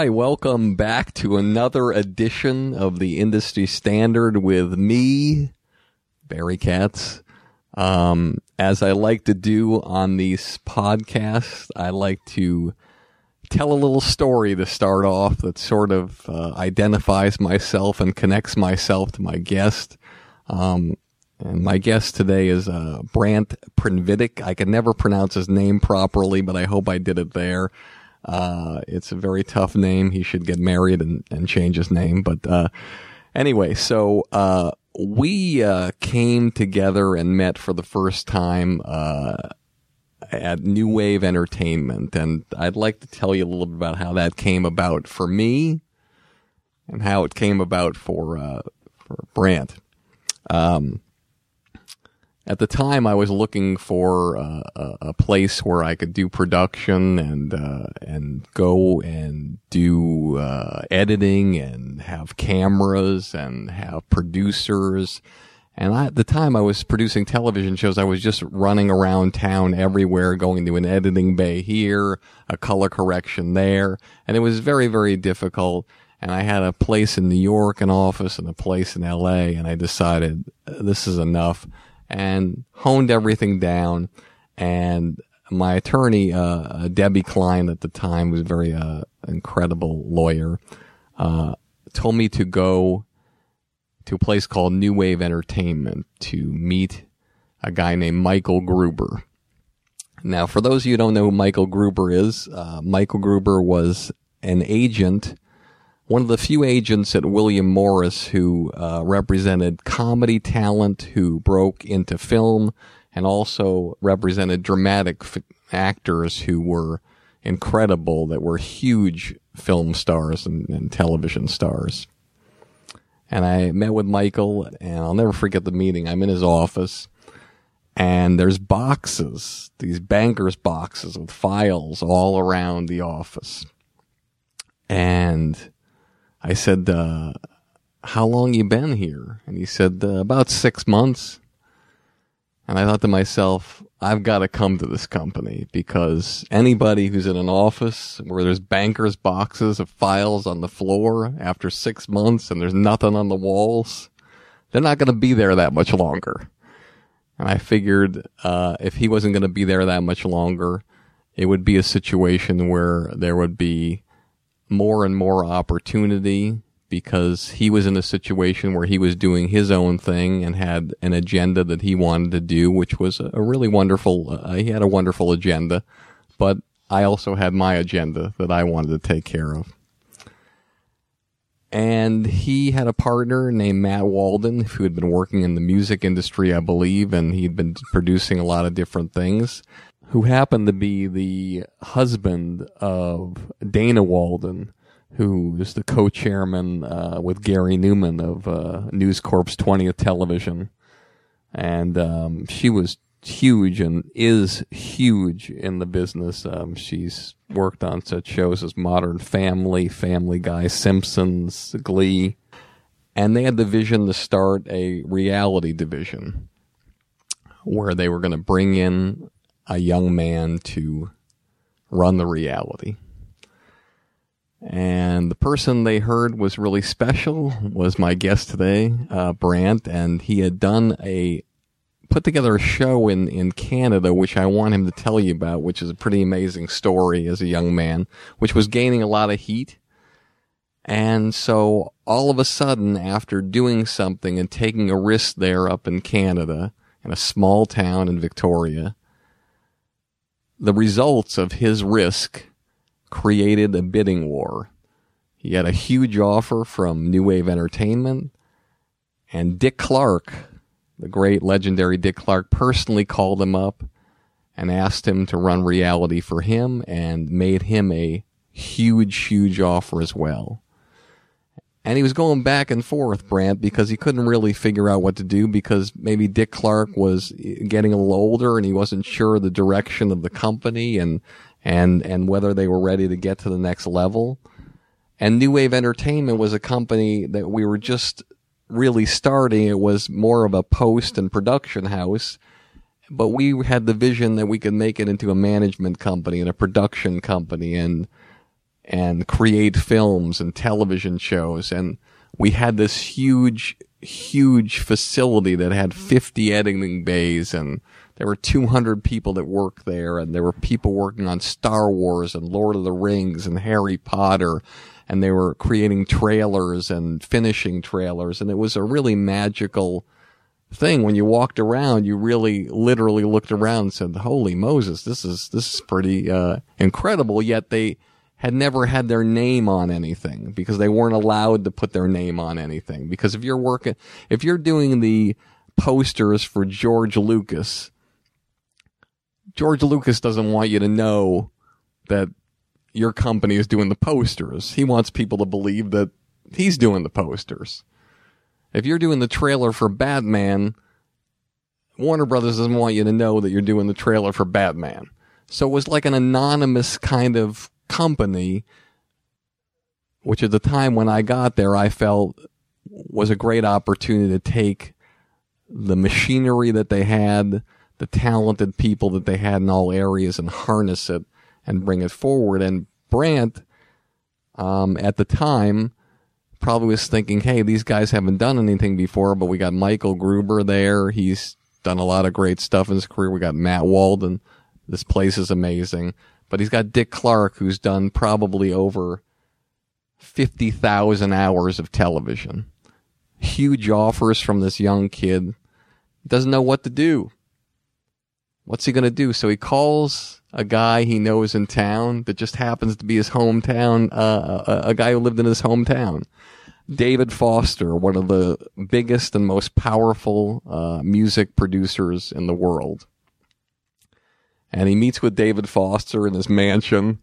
Right, welcome back to another edition of the Industry Standard with me, Barry Katz. Um, as I like to do on these podcasts, I like to tell a little story to start off that sort of uh, identifies myself and connects myself to my guest. Um, and my guest today is uh, Brant Prinvidic. I can never pronounce his name properly, but I hope I did it there. Uh, it's a very tough name. He should get married and, and change his name. But uh, anyway, so uh, we uh, came together and met for the first time uh, at New Wave Entertainment, and I'd like to tell you a little bit about how that came about for me and how it came about for uh, for Brant. Um, at the time I was looking for uh, a, a, place where I could do production and uh, and go and do uh, editing and have cameras and have producers. And I, at the time I was producing television shows, I was just running around town everywhere, going to an editing bay here, a color correction there, and it was very very difficult. And I had a place in New York, an office, and a place in L.A. And I decided this is enough and honed everything down. And my attorney, uh, uh, Debbie Klein at the time was a very uh, incredible lawyer, uh, told me to go to a place called New Wave Entertainment to meet a guy named Michael Gruber. Now, for those of you who don't know who Michael Gruber is, uh, Michael Gruber was an agent one of the few agents at William Morris who uh, represented comedy talent who broke into film and also represented dramatic f- actors who were incredible, that were huge film stars and, and television stars. And I met with Michael, and I'll never forget the meeting. I'm in his office, and there's boxes, these bankers' boxes with files all around the office. And I said, uh, how long you been here? And he said, uh, about six months. And I thought to myself, I've got to come to this company because anybody who's in an office where there's bankers boxes of files on the floor after six months and there's nothing on the walls, they're not going to be there that much longer. And I figured, uh, if he wasn't going to be there that much longer, it would be a situation where there would be more and more opportunity because he was in a situation where he was doing his own thing and had an agenda that he wanted to do, which was a, really wonderful, uh, he had a wonderful agenda, but I also had my agenda that I wanted to take care of. And he had a partner named Matt Walden who had been working in the music industry, I believe, and he'd been producing a lot of different things, who happened to be the husband of Dana Walden, who is the co-chairman uh, with Gary Newman of uh, News Corp's 20th Television, and um, she was huge and is huge in the business. Um, she's worked on such shows as Modern Family, Family Guy, Simpsons, Glee, and they had the vision to start a reality division where they were going to bring in a young man to run the reality. And the person they heard was really special was my guest today, uh, Brant, and he had done a put together a show in in Canada, which I want him to tell you about, which is a pretty amazing story as a young man, which was gaining a lot of heat. And so all of a sudden, after doing something and taking a risk there up in Canada, in a small town in Victoria, the results of his risk created a bidding war. He had a huge offer from New Wave Entertainment, and Dick Clark, the great legendary Dick Clark, personally called him up and asked him to run reality for him and made him a huge, huge offer as well. And he was going back and forth, Brant, because he couldn't really figure out what to do because maybe Dick Clark was getting a little older and he wasn't sure the direction of the company and and and whether they were ready to get to the next level. And New Wave Entertainment was a company that we were just really starting. It was more of a post and production house, but we had the vision that we could make it into a management company and a production company and and create films and television shows. And we had this huge huge facility that had 50 editing bays and there were 200 people that worked there and there were people working on Star Wars and Lord of the Rings and Harry Potter and they were creating trailers and finishing trailers. And it was a really magical thing. When you walked around you really literally looked around and said holy moses this is this is pretty uh, incredible. Yet they had never had their name on anything because they weren't allowed to put their name on anything because if you're working if you're doing the posters for George Lucas George Lucas doesn't want you to know that your company is doing the posters. He wants people to believe that he's doing the posters. If you're doing the trailer for Batman, Warner Brothers doesn't want you to know that you're doing the trailer for Batman. So it was like an anonymous kind of company, which at the time when I got there, I felt was a great opportunity to take the machinery that they had, the talented people that they had in all areas and harness it and bring it forward. And Brant, um, at the time, probably was thinking, hey, these guys haven't done anything before, but we got Michael Gruber there. He's done a lot of great stuff in his career. We got Matt Walden. This place is amazing. But he's got Dick Clark, who's done probably over 50,000 hours of television. Huge offers from this young kid. Doesn't know what to do. What's he going to do? So he calls a guy he knows in town that just happens to be his hometown, uh, a, a guy who lived in his hometown. David Foster, one of the biggest and most powerful uh, music producers in the world. And he meets with David Foster in his mansion.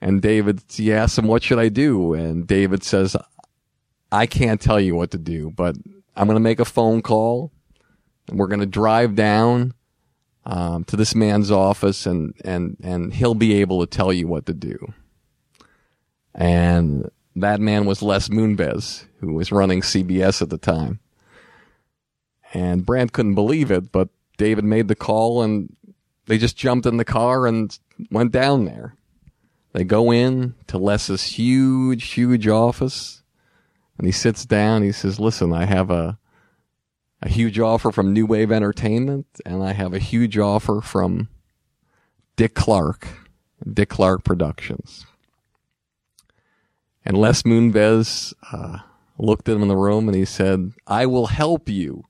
And David, he asks him, What should I do? And David says, I can't tell you what to do, but I'm going to make a phone call and we're going to drive down um, to this man's office and, and, and he'll be able to tell you what to do. And that man was Les Moonves, who was running CBS at the time. And Brant couldn't believe it, but David made the call and they just jumped in the car and went down there. They go in to Les's huge, huge office and he sits down. He says, listen, I have a, a huge offer from New Wave Entertainment, and I have a huge offer from Dick Clark, Dick Clark Productions. And Les Moonves uh, looked at him in the room and he said, I will help you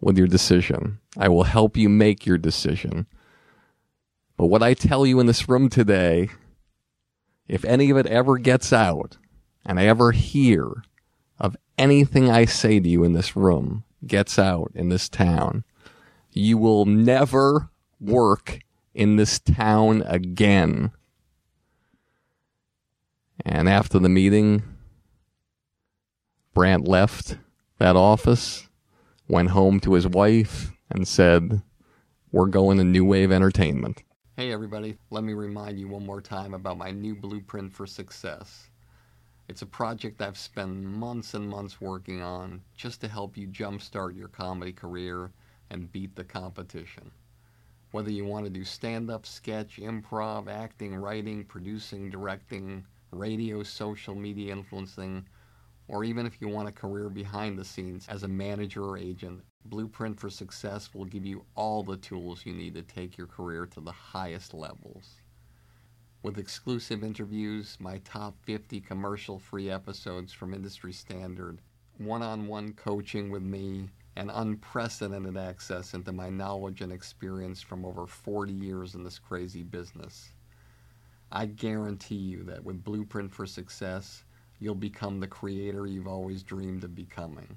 with your decision. I will help you make your decision. But what I tell you in this room today, if any of it ever gets out and I ever hear of anything I say to you in this room gets out in this town, you will never work in this town again. And after the meeting, Brant left that office, went home to his wife, and said, We're going to New Wave Entertainment. Hey, everybody, let me remind you one more time about my new blueprint for success. It's a project I've spent months and months working on just to help you jumpstart your comedy career and beat the competition. Whether you want to do stand up, sketch, improv, acting, writing, producing, directing, radio, social media influencing, or even if you want a career behind the scenes as a manager or agent, Blueprint for Success will give you all the tools you need to take your career to the highest levels. With exclusive interviews, my top 50 commercial free episodes from Industry Standard, one on one coaching with me, and unprecedented access into my knowledge and experience from over 40 years in this crazy business. I guarantee you that with Blueprint for Success, you'll become the creator you've always dreamed of becoming.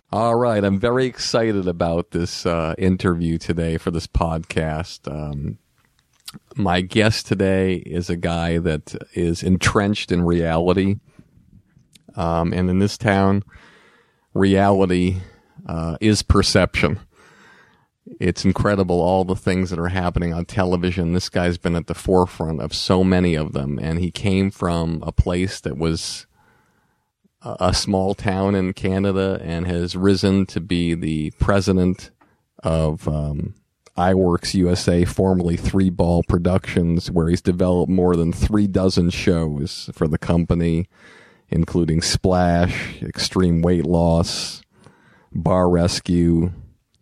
All right, I'm very excited about this uh, interview today for this podcast. Um, my guest today is a guy that is entrenched in reality, um, and in this town, reality uh, is perception. It's incredible all the things that are happening on television. This guy's been at the forefront of so many of them, and he came from a place that was a small town in Canada and has risen to be the president of um, Eyeworks USA, formerly Three Ball Productions, where he's developed more than three dozen shows for the company, including Splash, Extreme Weight Loss, Bar Rescue,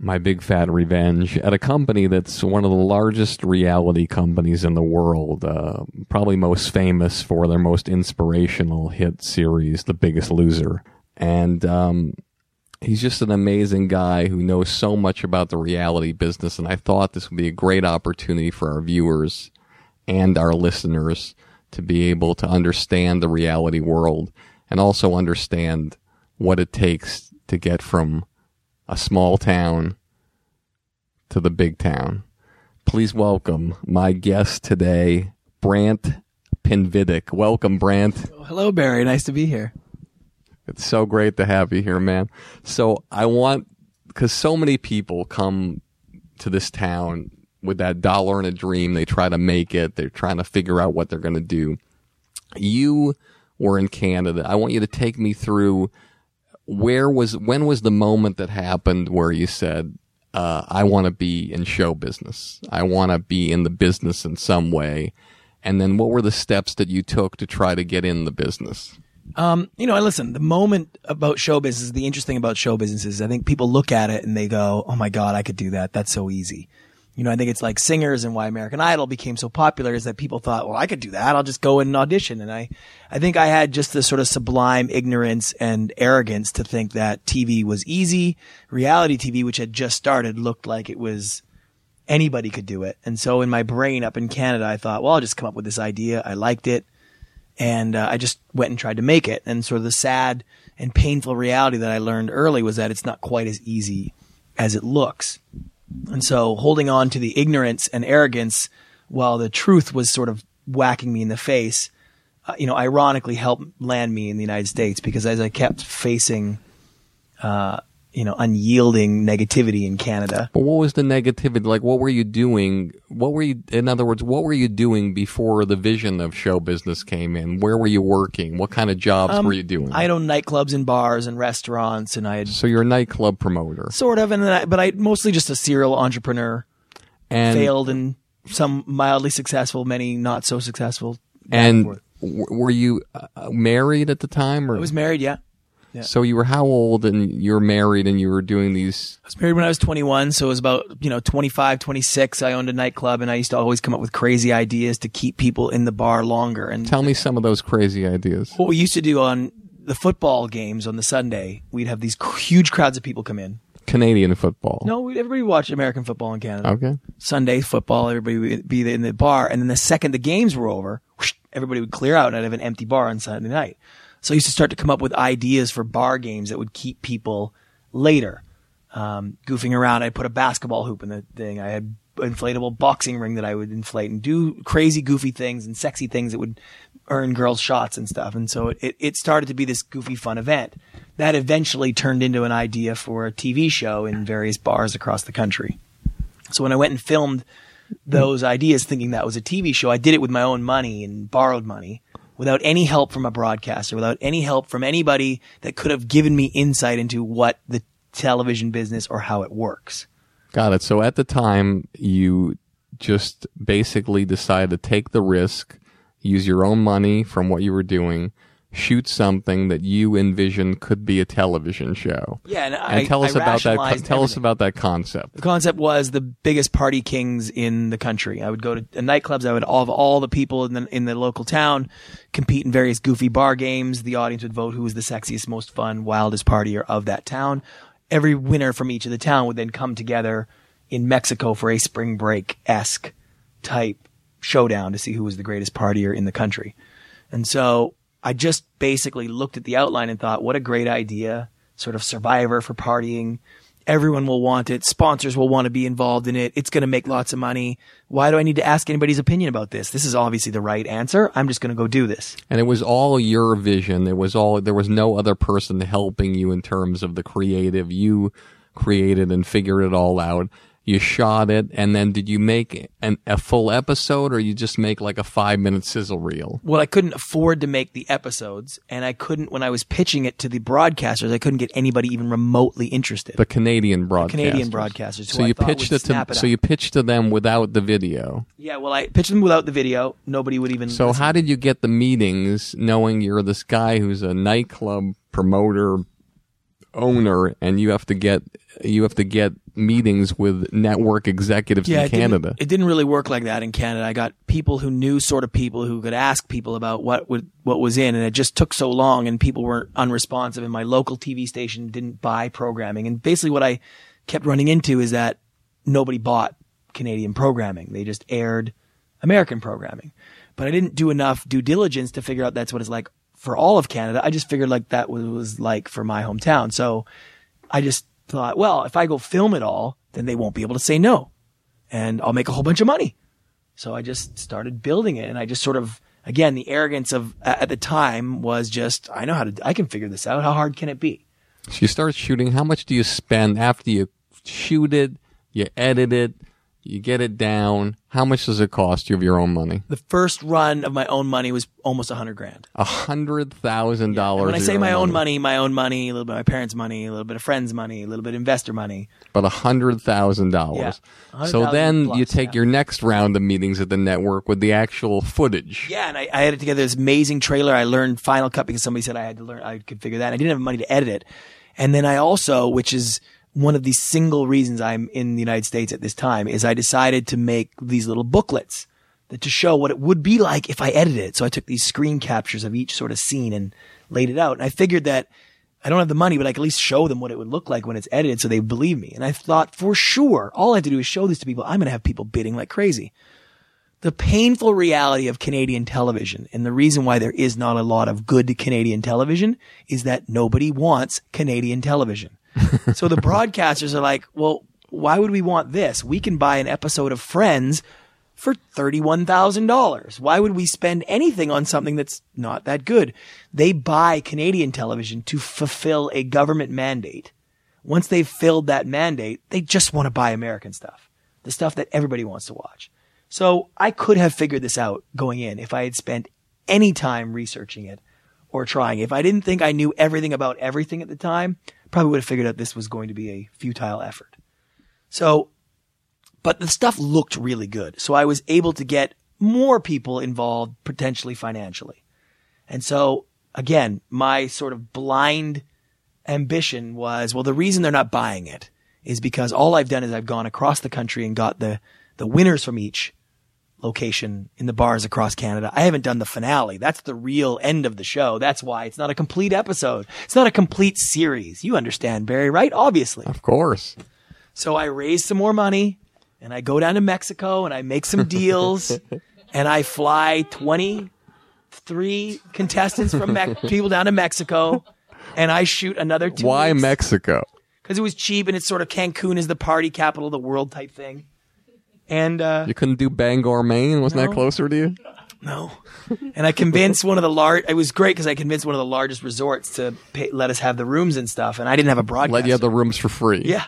My Big Fat Revenge, at a company that's one of the largest reality companies in the world, uh, probably most famous for their most inspirational hit series, The Biggest Loser. And um, he's just an amazing guy who knows so much about the reality business. And I thought this would be a great opportunity for our viewers and our listeners to be able to understand the reality world and also understand what it takes to get from a small town to the big town. Please welcome my guest today, Brant Pinvidic. Welcome, Brant. Hello, Barry. Nice to be here. It's so great to have you here, man. So I want, because so many people come to this town with that dollar and a dream. They try to make it. They're trying to figure out what they're going to do. You were in Canada. I want you to take me through where was, when was the moment that happened where you said, uh, I want to be in show business. I want to be in the business in some way. And then what were the steps that you took to try to get in the business? Um, you know, I listen, the moment about show business, the interesting about show business is I think people look at it and they go, Oh my God, I could do that. That's so easy. You know, I think it's like singers and why American Idol became so popular is that people thought, well, I could do that. I'll just go and audition. And I, I think I had just this sort of sublime ignorance and arrogance to think that TV was easy. Reality TV, which had just started, looked like it was anybody could do it. And so in my brain up in Canada, I thought, well, I'll just come up with this idea. I liked it. And uh, I just went and tried to make it. And sort of the sad and painful reality that I learned early was that it's not quite as easy as it looks. And so holding on to the ignorance and arrogance while the truth was sort of whacking me in the face, uh, you know, ironically helped land me in the United States because as I kept facing, uh, you know, unyielding negativity in Canada. But what was the negativity? Like, what were you doing? What were you, in other words, what were you doing before the vision of show business came in? Where were you working? What kind of jobs were you doing? Um, I owned nightclubs and bars and restaurants, and I had so you're a nightclub promoter. sort of, and then I, but I mostly just a serial entrepreneur. And, failed and some mildly successful, many not so successful. and w- were you uh, married at the time? Or? I was married, yeah. So you were how old and you were married and you were doing these I was married when I was 21, so it was about, you know, 25, 26. I owned a nightclub and I used to always come up with crazy ideas to keep people in the bar longer. And Tell me some of those crazy ideas. what we used to do on the football games on the Sunday, we'd have these huge crowds of people come in. Canadian football. No, everybody watched American football in Canada. Okay. Sunday football, everybody would be in the bar, and then the second the games were over, whoosh, everybody would clear out, and I'd have an empty bar on Sunday night. So I used to start to come up with ideas for bar games that would keep people later, um, goofing around. I put a basketball hoop in the thing. I had inflatable boxing ring that I would inflate and do crazy, goofy things and sexy things that would earn girls shots and stuff. And so it, it started to be this goofy, fun event that eventually turned into an idea for a TV show in various bars across the country. So when I went and filmed those ideas thinking that was a TV show, I did it with my own money and borrowed money without any help from a broadcaster, without any help from anybody that could have given me insight into what the television business or how it works. Got it. So at the time, you just basically decided to take the risk, use your own money from what you were doing, shoot something that you envisioned could be a television show. Yeah, and, And I, tell us I about that. Tell us about that concept. The concept was the biggest party kings in the country. I would go to uh, nightclubs. I would all of all the people in the in the local town compete in various goofy bar games. The audience would vote who was the sexiest, most fun, wildest partier of that town. Every winner from each of the town would then come together in Mexico for a spring break esque type showdown to see who was the greatest partier in the country. And so I just basically looked at the outline and thought, what a great idea. Sort of survivor for partying. Everyone will want it. Sponsors will want to be involved in it. It's going to make lots of money. Why do I need to ask anybody's opinion about this? This is obviously the right answer. I'm just going to go do this. And it was all your vision. It was all, there was no other person helping you in terms of the creative. You created and figured it all out. You shot it. And then did you make an, a full episode or you just make like a five minute sizzle reel? Well, I couldn't afford to make the episodes and I couldn't, when I was pitching it to the broadcasters, I couldn't get anybody even remotely interested. The Canadian broadcasters. Canadian broadcasters, So you pitched it to, it so you pitched to them without the video. yeah, well, I pitched them without the video. Nobody would even. So listen. how did you get the meetings knowing you're this guy who's a nightclub promoter owner and you have to get you have to get meetings with network executives in it didn't- Canada? It didn't really work like that in Canada. I got people who knew sort of people who could ask people about what would, what was in, and it just took so long, and people were unresponsive. And my local TV station didn't buy programming, and basically what I kept running into is that nobody bought Canadian programming. They just aired American programming, but I didn't do enough due diligence to figure out that's what it's like for all of Canada. I just figured like that was, like for my hometown. So I just thought, well, if I go film it all, then they won't be able to say no and I'll make a whole bunch of money. So I just started building it and I just sort of, again, the arrogance of at the time was just, I know how to, I can figure this out. How hard can it be? So you start shooting. How much do you spend after you shoot it, you edit it, you get it down? How much does it cost you of your own money? The first run of my own money was almost a hundred grand. A hundred thousand And dollars. when I say my own money, my own money, a little bit of my parents' money, a little bit of friends' money, a little bit of investor money. but a hundred thousand dollars. $100,000 So then you take yeah. your next round of meetings at the network with the actual footage. Yeah, and I, I edited together this amazing trailer. I learned Final Cut because somebody said I had to learn, I could figure that. I didn't have money to edit it. And then I also, which is one of the single reasons I'm in the United States at this time is I decided to make these little booklets that to show what it would be like if I edited it. So I took these screen captures of each sort of scene and laid it out. And I figured that I don't have the money, but I could at least show them what it would look like when it's edited so they believe me. And I thought for sure, all I have to do is show this to people. I'm going to have people bidding like crazy. The painful reality of Canadian television and the reason why there is not a lot of good Canadian television is that nobody wants Canadian television. so the broadcasters are like, well, why would we want this? We can buy an episode of Friends for $31,000. Why would we spend anything on something that's not that good? They buy Canadian television to fulfill a government mandate. Once they've filled that mandate, they just want to buy American stuff. The stuff that everybody wants to watch. So I could have figured this out going in if I had spent any time researching it or trying. If I didn't think I knew everything about everything at the time, probably would have figured out this was going to be a futile effort. So, but the stuff looked really good. So I was able to get more people involved potentially financially. And so again, my sort of blind ambition was, well, the reason they're not buying it is because all I've done is I've gone across the country and got the, the winners from each location in the bars across Canada. I haven't done the finale. That's the real end of the show. That's why it's not a complete episode. It's not a complete series. You understand, Barry, right? Obviously. Of course. So I raise some more money and I go down to Mexico and I make some deals and I fly 23 contestants from Me- people down to Mexico and I shoot another two Why weeks Mexico? because it was cheap and it's sort of Cancun is the party capital of the world type thing. And uh, You couldn't do Bangor, Maine? Wasn't that closer to you? no, and I convinced one of the large. It was great because I convinced one of the largest resorts to pay, let us have the rooms and stuff, and I didn't have a broadcast. Let you have the rooms for free. Yeah.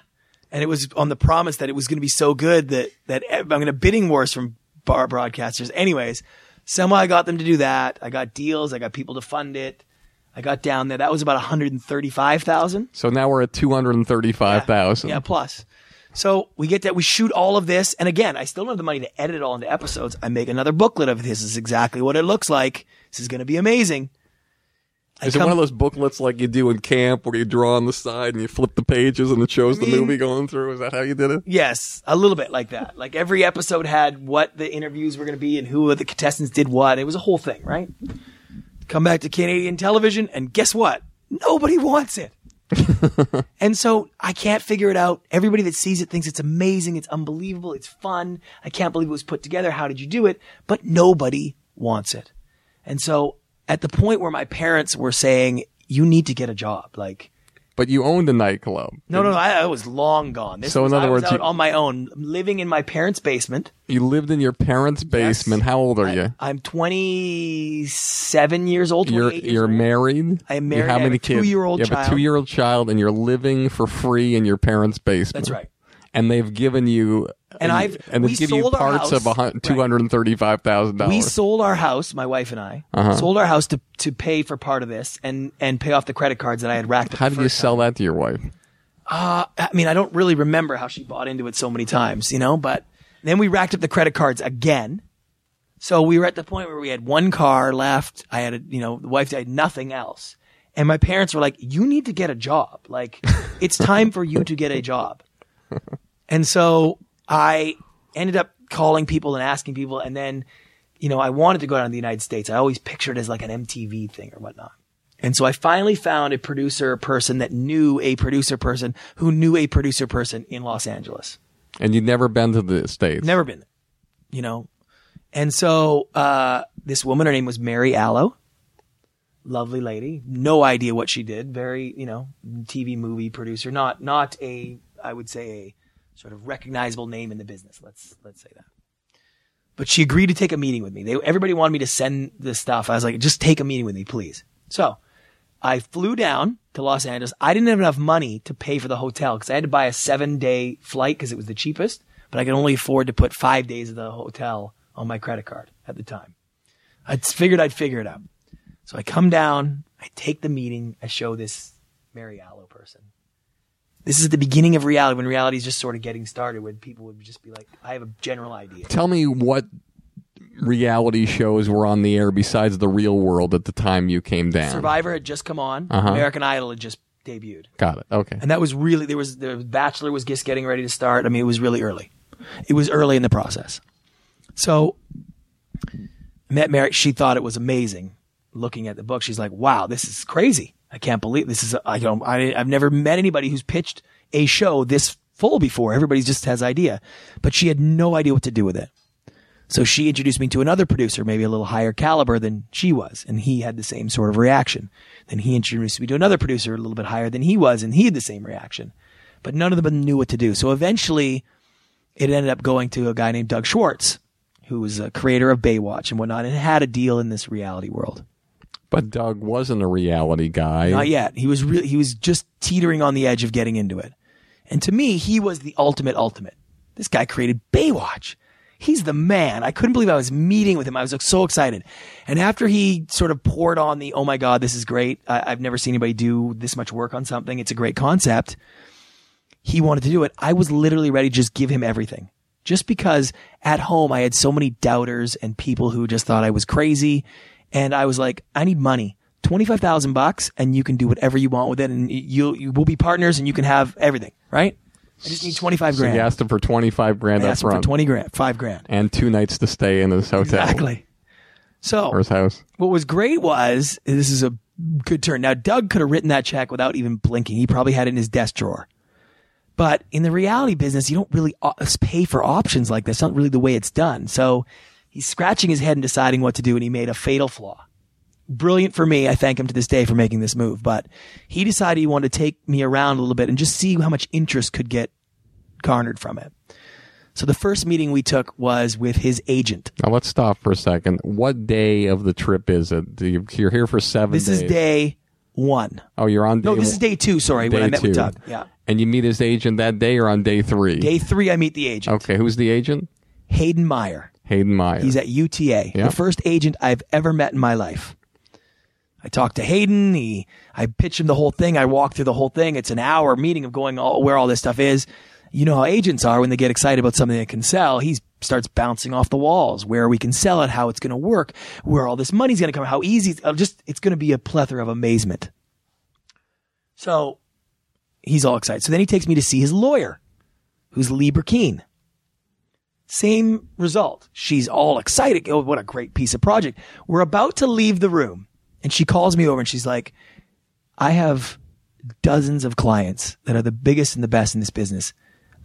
And it was on the promise that it was going to be so good that, that I'm going to bidding wars from bar broadcasters. Anyways, somehow I got them to do that. I got deals. I got people to fund it. I got down there. That was about 135,000. So now we're at 235,000. Yeah, plus. So we get that. We shoot all of this. And again, I still don't have the money to edit it all into episodes. I make another booklet of this is exactly what it looks like. This is going to be amazing. I Is it one of those booklets like you do in camp where you draw on the side and you flip the pages and it shows the mean- movie going through? Is that how you did it? Yes, a little bit like that. Like every episode had what the interviews were going to be and who the contestants did what. It was a whole thing, right? Come back to Canadian television, and guess what? Nobody wants it. and so I can't figure it out. Everybody that sees it thinks it's amazing, it's unbelievable, it's fun. I can't believe it was put together. How did you do it? But nobody wants it. And so at the point where my parents were saying, you need to get a job, like, But you owned a nightclub. no, no, I, I was long gone. This So in other I was words, out you- on my own, living in my parents' basement. You lived in your parents' basement. How old are you? I'm 27 years old. You're 28 years you're old. married. I am You- married. How I have many a kids? two-year-old You have a child. two-year-old child, and you're living for free in your parents' basement. That's right. And they've given you And I've- and we you sold our parts of house. a hun- Right. two hundred and thirty-five thousand We sold our house, my wife and I Uh-huh. sold our house to to pay for part of this and and pay off the credit cards that I had racked up. How did you sell time. that to your wife? I mean, I don't really remember how she bought into it so many times, you know, but then we racked up the credit cards again. So we were at the point where we had one car left. I had a, you know, the wife had nothing else. And my parents were like, you need to get a job. Like, it's time for you to get a job. And so I ended up calling people and asking people. And then, you know, I wanted to go down to the United States. I always pictured it as like an MTV thing or whatnot. And so I finally found a producer person that knew a producer person who knew a producer person in Los Angeles. And you'd never been to the states. Never been there, you know. And so uh, this woman, her name was Mary Allo. Lovely lady. No idea what she did. Very, you know, TV movie producer. Not not a I would say a sort of recognizable name in the business. Let's let's say that. But she agreed to take a meeting with me. They everybody wanted me to send this stuff. I was like, just take a meeting with me, please. So I flew down to Los Angeles. I didn't have enough money to pay for the hotel because I had to buy a seven day flight because it was the cheapest, but I could only afford to put five days of the hotel on my credit card at the time. I figured I'd figure it out. So I come down, I take the meeting, I show this Mary Allo person. This is the beginning of reality when reality is just sort of getting started when people would just be like, I have a general idea. Tell me what reality shows were on the air besides the real world at the time you came down. Survivor had just come on. Uh-huh. American Idol had just debuted. Got it. Okay. And that was really there was the Bachelor was just getting ready to start. I mean, it was really early. It was early in the process. So met Mary. She thought it was amazing. Looking at the book, she's like, "Wow, this is crazy! I can't believe this is. I don't. I, I've never met anybody who's pitched a show this full before. Everybody just has idea, but she had no idea what to do with it. So she introduced me to another producer, maybe a little higher caliber than she was, and he had the same sort of reaction. Then he introduced me to another producer a little bit higher than he was, and he had the same reaction. But none of them knew what to do. So eventually, it ended up going to a guy named Doug Schwartz, who was a creator of Baywatch and whatnot, and had a deal in this reality world. But Doug wasn't a reality guy. Not yet. He was really, he was just teetering on the edge of getting into it. And to me, he was the ultimate ultimate. This guy created Baywatch. He's the man. I couldn't believe I was meeting with him. I was so excited. And after he sort of poured on the, oh my God, this is great. I, I've never seen anybody do this much work on something. It's a great concept. He wanted to do it. I was literally ready to just give him everything. Just because at home I had so many doubters and people who just thought I was crazy. And I was like, I need money. 25,000 bucks and you can do whatever you want with it and you you will be partners and you can have everything, right? I just need 25 So grand. you asked him for twenty five grand I up asked him for front 20 grand, 5 grand. and two nights to stay in his hotel Exactly. So or his house. what was great was this is a good turn. Now Doug could have written that check without even blinking. He probably had it in his desk drawer. But in the reality business, you don't really uh, pay for options like this. It's not really the way it's done. So he's scratching his head and deciding what to do, and he made a fatal flaw. Brilliant for me. I thank him to this day for making this move. But he decided he wanted to take me around a little bit and just see how much interest could get garnered from it. So the first meeting we took was with his agent. Now let's stop for a second. What day of the trip is it? You- You're here for seven This days. is day one. Oh, you're on. No, day this one- is day two. Sorry, when I met two. with Doug. Yeah. And you meet his agent that day or on day three? Day three, I meet the agent, Okay, who's the agent? Hayden Meyer. Hayden Meyer. He's at UTA, Yeah. the first agent I've ever met in my life. I talked to Hayden. He, I pitched him the whole thing. I walked through the whole thing. It's an hour meeting of going all, where all this stuff is. You know how agents are when they get excited about something they can sell. He starts bouncing off the walls where we can sell it, how it's going to work, where all this money's going to come, how easy. It's, just it's going to be a plethora of amazement. So he's all excited. So then he takes me to see his lawyer, who's Lee Burkeen. Same result. She's all excited. Oh, what a great piece of project. We're about to leave the room and she calls me over and she's like, I have dozens of clients that are the biggest and the best in this business.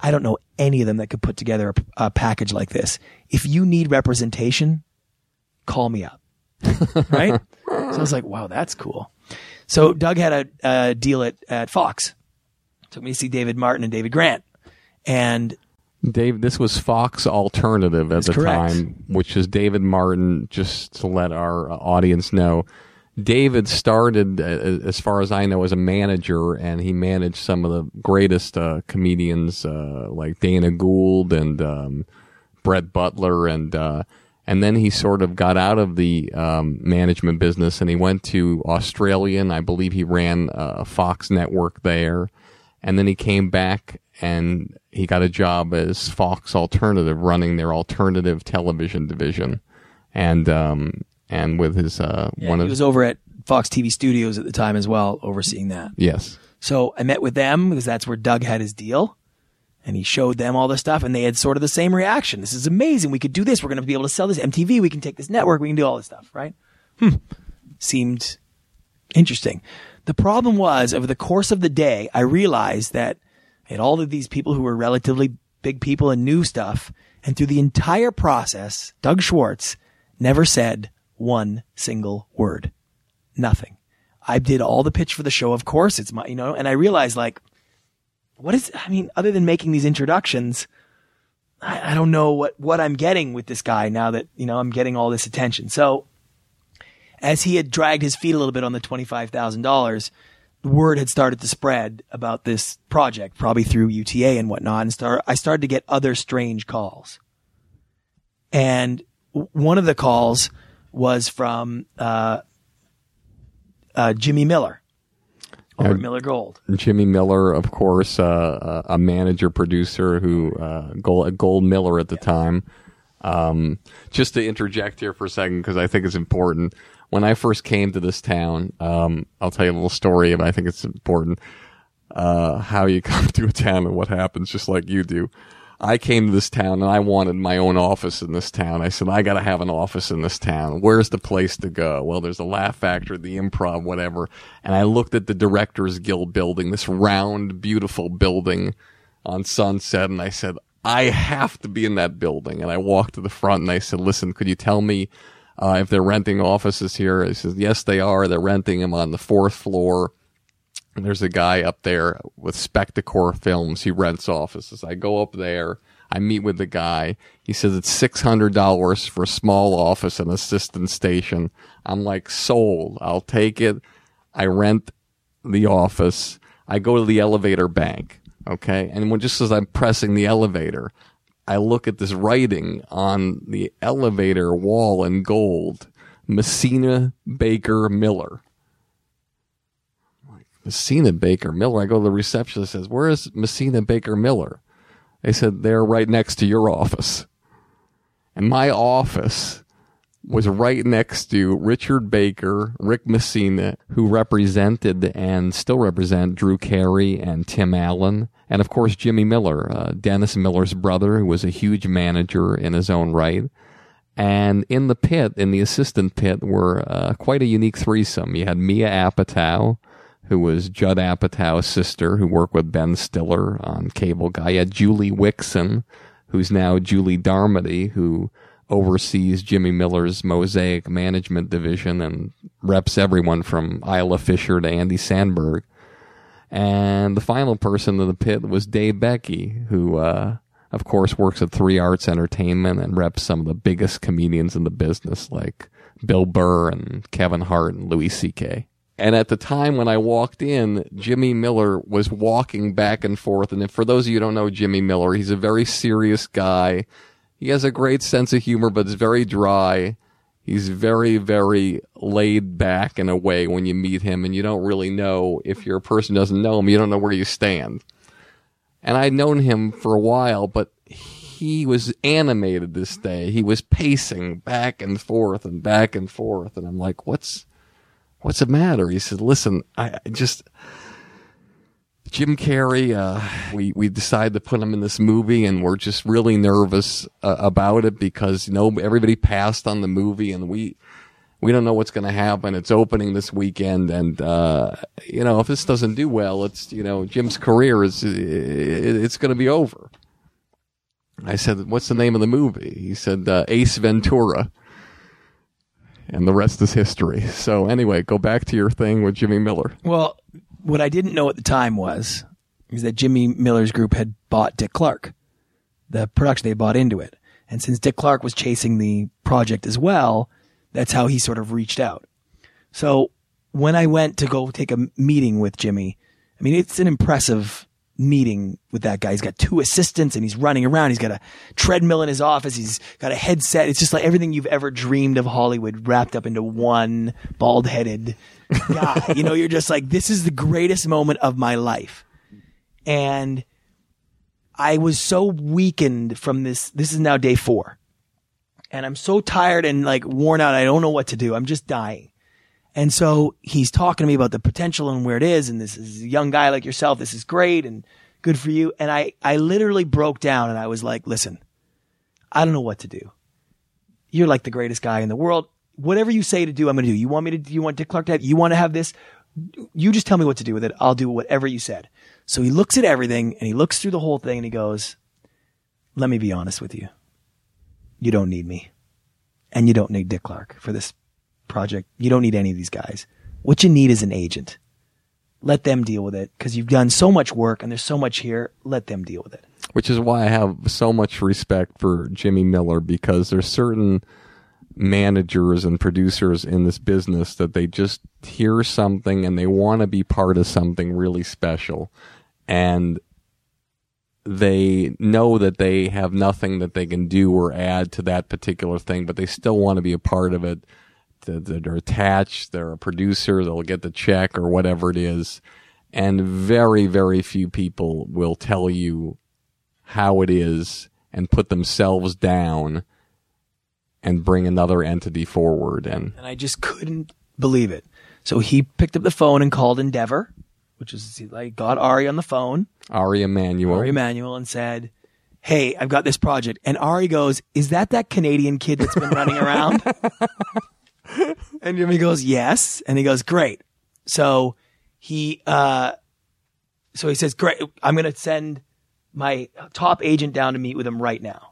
I don't know any of them that could put together a, a package like this. If you need representation, call me up. right? So I was like, wow, that's cool. So Doug had a, a deal at, at Fox. Took me to see David Martin and David Grant. And Dave, this was Fox Alternative at the correct. time, which is David Martin. Just to let our uh, audience know, David started, uh, as far as I know, as a manager, and he managed some of the greatest uh, comedians uh, like Dana Gould and um, Brett Butler, and uh, and then he sort of got out of the um, management business, and he went to Australia, and I believe he ran a Fox network there and then he came back and he got a job as Fox Alternative, running their alternative television division, and um, and with his uh, one of he of was over at Fox TV Studios at the time as well, overseeing that. yes, So I met with them because that's where Doug had his deal. And he showed them all the stuff and they had sort of the same reaction. This is amazing. We could do this. We're going to be able to sell this MTV. We can take this network. We can do all this stuff, right? Hmm. Seemed interesting. The problem was over the course of the day, I realized that I had all of these people who were relatively big people and knew stuff. And through the entire process, Doug Schwartz never said one single word. Nothing. I did all the pitch for the show. Of course, it's my, you know, and I realized like, what is, I mean, other than making these introductions, I, I don't know what, what I'm getting with this guy now that, you know, I'm getting all this attention. So as he had dragged his feet a little bit on the $25,000, the word had started to spread about this project, probably through UTA and whatnot. And start, I started to get other strange calls. And one of the calls was from, uh, uh, Jimmy Miller over at Miller Gold. Jimmy Miller, of course, uh, a a manager producer who uh, Gold, Gold Miller at the time. Um, just to interject here for a second because I think it's important. When I first came to this town, um, I'll tell you a little story, but I think it's important uh, how you come to a town and what happens, just like you do. I came to this town and I wanted my own office in this town. I said, I got to have an office in this town. Where's the place to go? Well, there's the Laugh Factory, the Improv, whatever. And I looked at the Directors Guild building, this round, beautiful building on Sunset, and I said, I have to be in that building. And I walked to the front and I said, listen, could you tell me uh, if they're renting offices here? He says, yes, they are. They're renting them on the fourth floor. And there's a guy up there with Spectacor Films. He rents offices. I go up there. I meet with the guy. He says it's six hundred dollars for a small office and assistant station. I'm like, sold. I'll take it. I rent the office. I go to the elevator bank. Okay, and when just as I'm pressing the elevator, I look at this writing on the elevator wall in gold: Messina Baker Miller. Messina Baker Miller. I go to the receptionist says, Where is Messina Baker Miller? They said, They're right next to your office. And my office was right next to Richard Baker, Rick Messina, who represented and still represent Drew Carey and Tim Allen. And of course, Jimmy Miller, uh, Dennis Miller's brother, who was a huge manager in his own right. And in the pit, in the assistant pit, were uh, quite a unique threesome. You had Mia Apatow, who was Judd Apatow's sister, who worked with Ben Stiller on Cable Guy. You had Julie Wixon, who's now Julie Darmody, who oversees Jimmy Miller's Mosaic Management Division and reps everyone from Isla Fisher to Andy Samberg. And the final person in the pit was Dave Becky, who, uh, of course, works at Three Arts Entertainment and reps some of the biggest comedians in the business, like Bill Burr and Kevin Hart and Louis C.K. And at the time when I walked in, Jimmy Miller was walking back and forth. And for those of you who don't know Jimmy Miller, he's a very serious guy. He has a great sense of humor, but it's very dry. He's very, very laid back in a way when you meet him, and you don't really know if you're a person doesn't know him, you don't know where you stand. And I'd known him for a while, but he was animated this day. He was pacing back and forth and back and forth, and I'm like, what's what's the matter? He said, listen, I just, Jim Carrey, uh, we, we decided to put him in this movie and we're just really nervous uh, about it because, you know, everybody passed on the movie and we, we don't know what's going to happen. It's opening this weekend. And, uh, you know, if this doesn't do well, it's, you know, Jim's career is, it, it's going to be over. I said, what's the name of the movie? He said, uh, Ace Ventura and the rest is history. So anyway, go back to your thing with Jimmy Miller. Well, what I didn't know at the time was is that Jimmy Miller's group had bought Dick Clark. The production they bought into it. And since Dick Clark was chasing the project as well, that's how he sort of reached out. So when I went to go take a meeting with Jimmy, I mean, it's an impressive meeting with that guy. He's got two assistants and he's running around. He's got a treadmill in his office. He's got a headset. It's just like everything you've ever dreamed of Hollywood wrapped up into one bald headed guy. you know, you're just like, this is the greatest moment of my life. And I was so weakened from this. This is now day four. And I'm so tired and like worn out. I don't know what to do. I'm just dying. And so he's talking to me about the potential and where it is. And this is a young guy like yourself. This is great and good for you. And I, I literally broke down and I was like, listen, I don't know what to do. You're like the greatest guy in the world. Whatever you say to do, I'm going to do. You want me to, you want Dick Clark to have, you want to have this? You just tell me what to do with it. I'll do whatever you said. So he looks at everything and he looks through the whole thing and he goes, let me be honest with you. You don't need me and you don't need Dick Clark for this project. You don't need any of these guys. What you need is an agent. Let them deal with it because you've done so much work and there's so much here. Let them deal with it. Which is why I have so much respect for Jimmy Miller because there's certain managers and producers in this business that they just hear something and they want to be part of something really special. And they know that they have nothing that they can do or add to that particular thing, but they still want to be a part of it they're attached, they're a producer, they'll get the check or whatever it is. And very, very few people will tell you how it is and put themselves down and bring another entity forward. And and I just couldn't believe it. So he picked up the phone and called Endeavor, which is like got Ari on the phone, Ari Emanuel. Ari Emanuel, and said, "Hey, I've got this project." And Ari goes, "Is that that Canadian kid that's been running around?" and Jimmy goes, "Yes." And he goes, "Great." So he, uh, so he says, "Great, I'm going to send my top agent down to meet with him right now."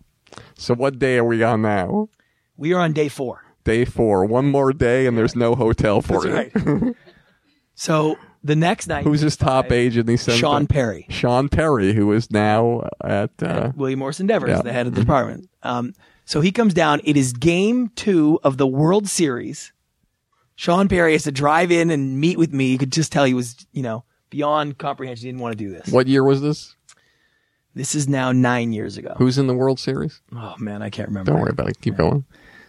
so what day are we on now? We are on day four. Day four. One more day, and there's no hotel for That's you. right. so the next night, Who's his top agent? He sent Sean Perry. Sean Perry, who is now at uh, William Morrison Endeavor Yeah. the head of the department. Um, so he comes down. It is game two of the World Series. Sean Perry has to drive in and meet with me. You could just tell he was, you know, beyond comprehension. He didn't want to do this. what year was this? This is now nine years ago. Who's in the World Series? Oh man, I can't remember. Don't worry about it. Keep going.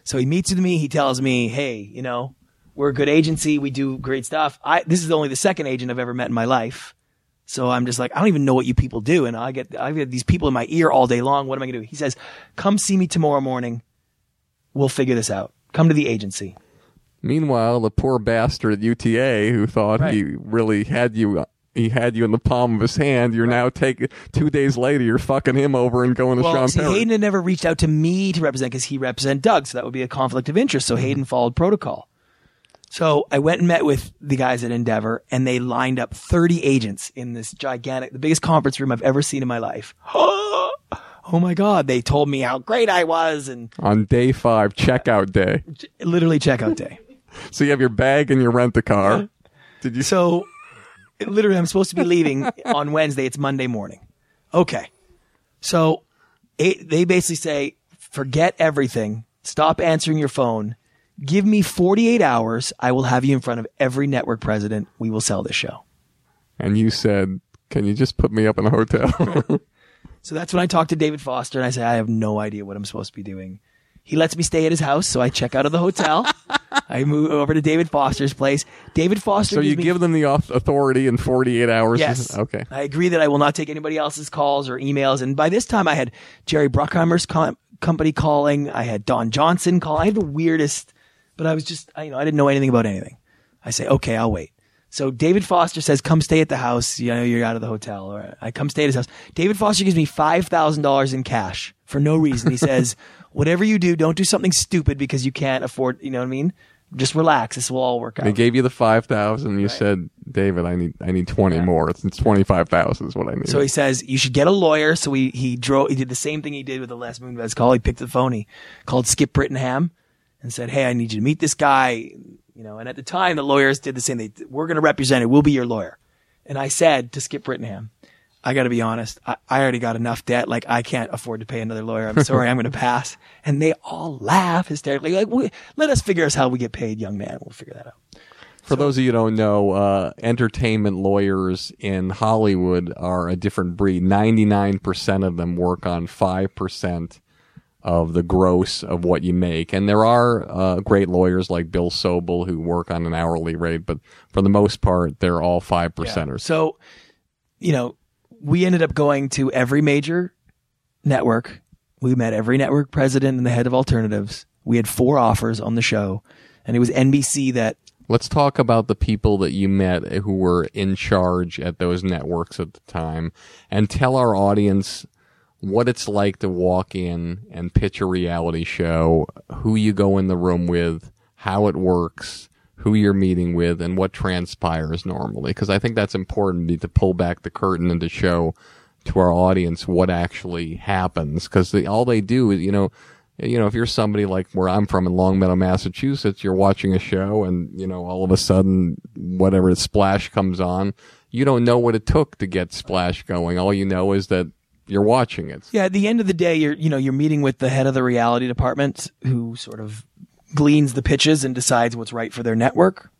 So he meets with me. He tells me, "Hey, you know, we're a good agency. We do great stuff. I this is only the second agent I've ever met in my life. So I'm just like, I don't even know what you people do, and I get I get these people in my ear all day long. What am I gonna do? He says, "Come see me tomorrow morning. We'll figure this out. Come to the agency." Meanwhile, the poor bastard at UTA who thought Right. he really had you, he had you in the palm of his hand. You're now taking two days later. You're fucking him over and going to Well, Sean see, Perry. Hayden had never reached out to me to represent because he represented Doug, so that would be a conflict of interest. So mm-hmm. Hayden followed protocol. So I went and met with the guys at Endeavor, and they lined up 30 agents in this gigantic, the biggest conference room I've ever seen in my life. oh my God. They told me how great I was and on day five, checkout day. literally checkout day. So you have your bag and you rent a car. Did you? So literally, I'm supposed to be leaving on Wednesday. It's Monday morning. Okay. So it, they basically say, forget everything. Stop answering your phone. Give me 48 hours. I will have you in front of every network president. We will sell this show. And you said, "Can you just put me up in a hotel?" So that's when I talked to David Foster and I say, I have no idea what I'm supposed to be doing. He lets me stay at his house, so I check out of the hotel. I move over to David Foster's place. David Foster so you me give them the auth- authority in 48 hours. Yes. Okay. I agree that I will not take anybody else's calls or emails. And by this time, I had Jerry Bruckheimer's com- company calling. I had Don Johnson call. I had the weirdest, but I was just, I, you know, I didn't know anything about anything. I say, okay, I'll wait. So David Foster says, come stay at the house. You know, you're out of the hotel. Or I come stay at his house. David Foster gives me $5,000 in cash for no reason. He says, whatever you do, don't do something stupid because you can't afford, you know what I mean? Just relax. This will all work out. They gave you the five thousand. You said, "David, I need, I need twenty more. It's, it's twenty five thousand is what I need." So he says you should get a lawyer. So he he drove. He did the same thing he did with the Les Moonves call. He picked the phone. He called Skip Brittenham and said, "Hey, I need you to meet this guy." You know, and at the time the lawyers did the same. They we're going to represent it. We'll be your lawyer. And I said to Skip Brittenham, I got to be honest. I, I already got enough debt. Like I can't afford to pay another lawyer. I'm sorry. I'm going to pass. And they all laugh hysterically. Like, we, let us figure out how we get paid, young man. We'll figure that out. For those of you who don't know, uh, entertainment lawyers in Hollywood are a different breed. Ninety nine percent of them work on five percent of the gross of what you make, and there are uh, great lawyers like Bill Sobel who work on an hourly rate, but for the most part, they're all five percenters. So, you know, we ended up going to every major network. We met every network president and the head of alternatives. We had four offers on the show, and it was NBC that Let's talk about the people that you met who were in charge at those networks at the time and tell our audience what it's like to walk in and pitch a reality show, who you go in the room with, how it works, who you're meeting with, and what transpires normally. Because I think that's important to pull back the curtain and to show to our audience what actually happens. Because all they do is, you know, you know, if you're somebody like where I'm from in Longmeadow, Massachusetts, you're watching a show and, you know, all of a sudden, whatever splash comes on, you don't know what it took to get splash going. All you know is that you're watching it. Yeah, at the end of the day, you're you know you're meeting with the head of the reality department, who sort of gleans the pitches and decides what's right for their network.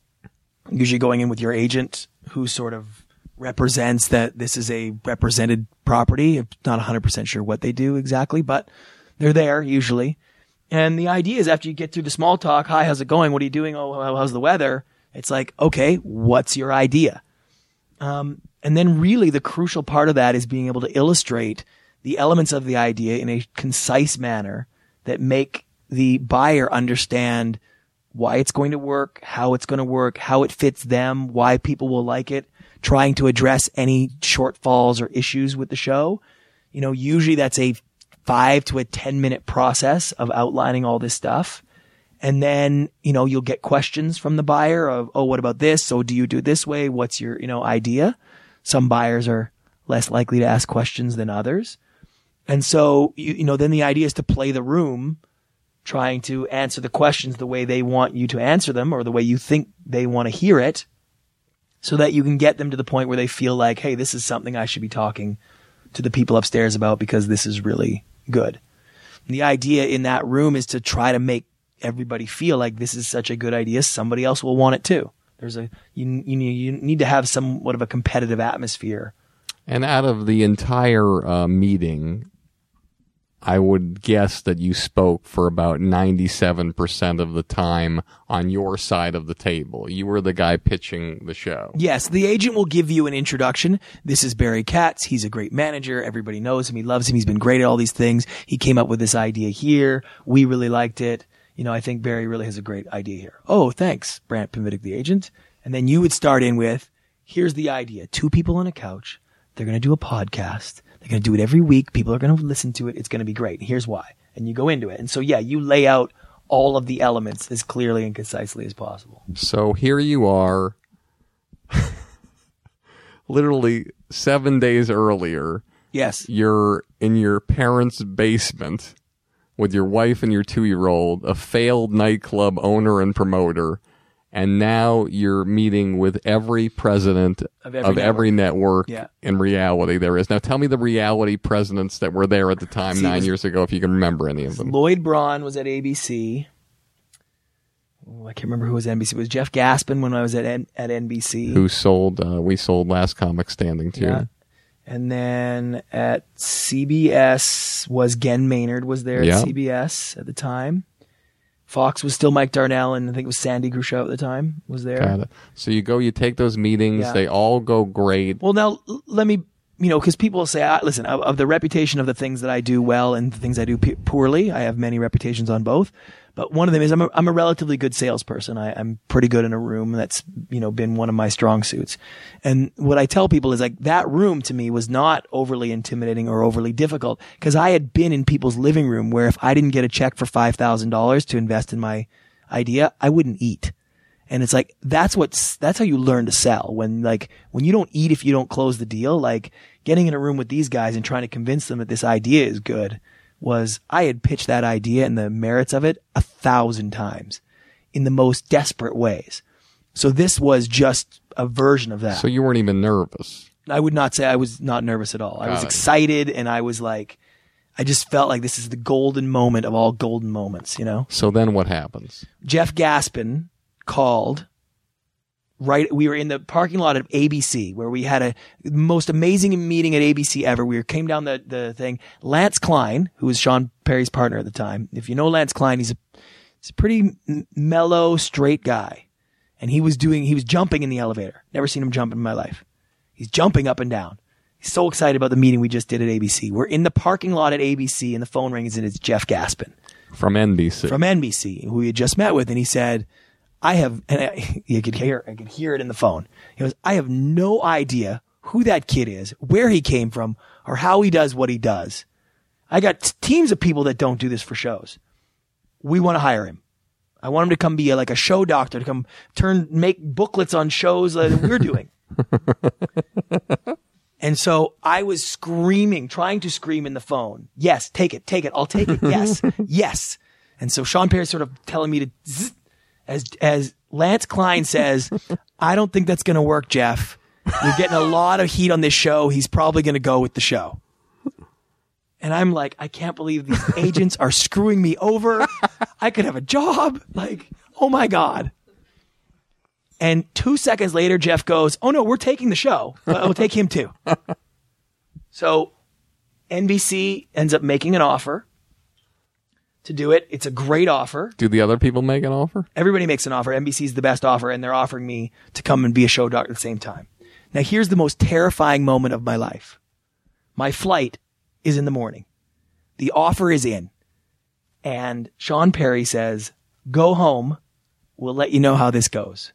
Usually, going in with your agent, who sort of represents that this is a represented property. I'm not 100 percent sure what they do exactly, but they're there usually. And the idea is after you get through the small talk, hi, how's it going? What are you doing? Oh, how's the weather? It's like, okay, what's your idea? Um, and then really the crucial part of that is being able to illustrate the elements of the idea in a concise manner that make the buyer understand why it's going to work, how it's going to work, how it fits them, why people will like it, trying to address any shortfalls or issues with the show. You know, usually that's a five to a 10 minute process of outlining all this stuff. And then, you know, you'll get questions from the buyer of, oh, what about this? So do you do it this way? What's your, you know, idea? Some buyers are less likely to ask questions than others. And so, you, you know, then the idea is to play the room, trying to answer the questions the way they want you to answer them or the way you think they want to hear it so that you can get them to the point where they feel like, hey, this is something I should be talking to the people upstairs about because this is really good. The idea in that room is to try to make everybody feel like this is such a good idea. Somebody else will want it too. There's a, you, you, you need to have somewhat of a competitive atmosphere. And out of the entire uh, meeting, I would guess that you spoke for about 97% of the time on your side of the table. You were the guy pitching the show. Yes, the agent will give you an introduction. This is Barry Katz. He's a great manager. Everybody knows him. He loves him. He's been great at all these things. He came up with this idea here. We really liked it. You know, I think Barry really has a great idea here. Oh, thanks, Brant Pinvidic, the agent. And then you would start in with, here's the idea. Two people on a couch. They're going to do a podcast. They're going to do it every week. People are going to listen to it. It's going to be great. Here's why. And you go into it. And so, yeah, you lay out all of the elements as clearly and concisely as possible. So here you are, literally seven days earlier. Yes. You're in your parents' basement with your wife and your two year old, a failed nightclub owner and promoter. And now you're meeting with every president Of every every network Yeah. in reality there is. Now tell me the reality presidents that were there at the time See, nine was- years ago, if you can remember any of them. Lloyd Braun was at ABC. Oh, I can't remember who was at NBC. It was Jeff Gaspin when I was at N- at NBC. Who sold, uh, we sold Last Comic Standing to. Yeah. And then at CBS was Ghen Maynard was there Yeah. at CBS at the time. Fox was still Mike Darnell, and I think it was Sandy Grushow at the time was there. Got it. So you go, you take those meetings, Yeah. they all go great. Well, now l- let me, you know, because people say, I, listen, of, of the reputation of the things that I do well and the things I do p- poorly, I have many reputations on both. But one of them is I'm a, I'm a relatively good salesperson. I, I'm pretty good in a room. That's, you know, been one of my strong suits. And what I tell people is like that room to me was not overly intimidating or overly difficult because I had been in people's living room where if I didn't get a check for $5,000 to invest in my idea, I wouldn't eat. And it's like, that's what's, that's how you learn to sell. When like, when you don't eat if you don't close the deal, like getting in a room with these guys and trying to convince them that this idea is good was I had pitched that idea and the merits of it a thousand times in the most desperate ways. So this was just a version of that. So you weren't even nervous. I would not say I was not nervous at all. I was it. excited and I was like, I just felt like this is the golden moment of all golden moments, you know? So then what happens? Jeff Gaspin called right we were in the parking lot of ABC where we had a most amazing meeting at ABC ever. We came down the the thing. Lance Klein, who was Sean Perry's partner at the time. If you know Lance Klein, he's a he's a pretty m- mellow, straight guy. And he was doing he was jumping in the elevator. Never seen him jump in my life. He's jumping up and down. He's so excited about the meeting we just did at ABC. We're in the parking lot at ABC and the phone rings and it's Jeff Gaspin From NBC. from NBC, who we had just met with, and he said, "I have," and I, you could hear, I could hear it in the phone. He goes, "I have no idea who that kid is, where he came from, or how he does what he does. I got teams of people that don't do this for shows. We want to hire him. I want him to come be a, like a show doctor to come turn make booklets on shows that we're doing." And so I was screaming, trying to scream in the phone. Yes, take it, take it. I'll take it. Yes, yes. And so Sean Perry sort of telling me to, zzz, as, as Lance Klein says, I don't think that's going to work, Jeff. You're getting a lot of heat on this show. He's probably going to go with the show. And I'm like, I can't believe these agents are screwing me over. I could have a job. Like, oh my God. And two seconds later, Jeff goes, Oh no, we're taking the show. Uh, We'll take him too. so NBC ends up making an offer to do it. It's a great offer. Do the other people make an offer? Everybody makes an offer. NBC's the best offer, and they're offering me to come and be a show doctor at the same time. Now, here's the most terrifying moment of my life. My flight is in the morning. The offer is in. And Sean Perry says, go home. We'll let you know how this goes.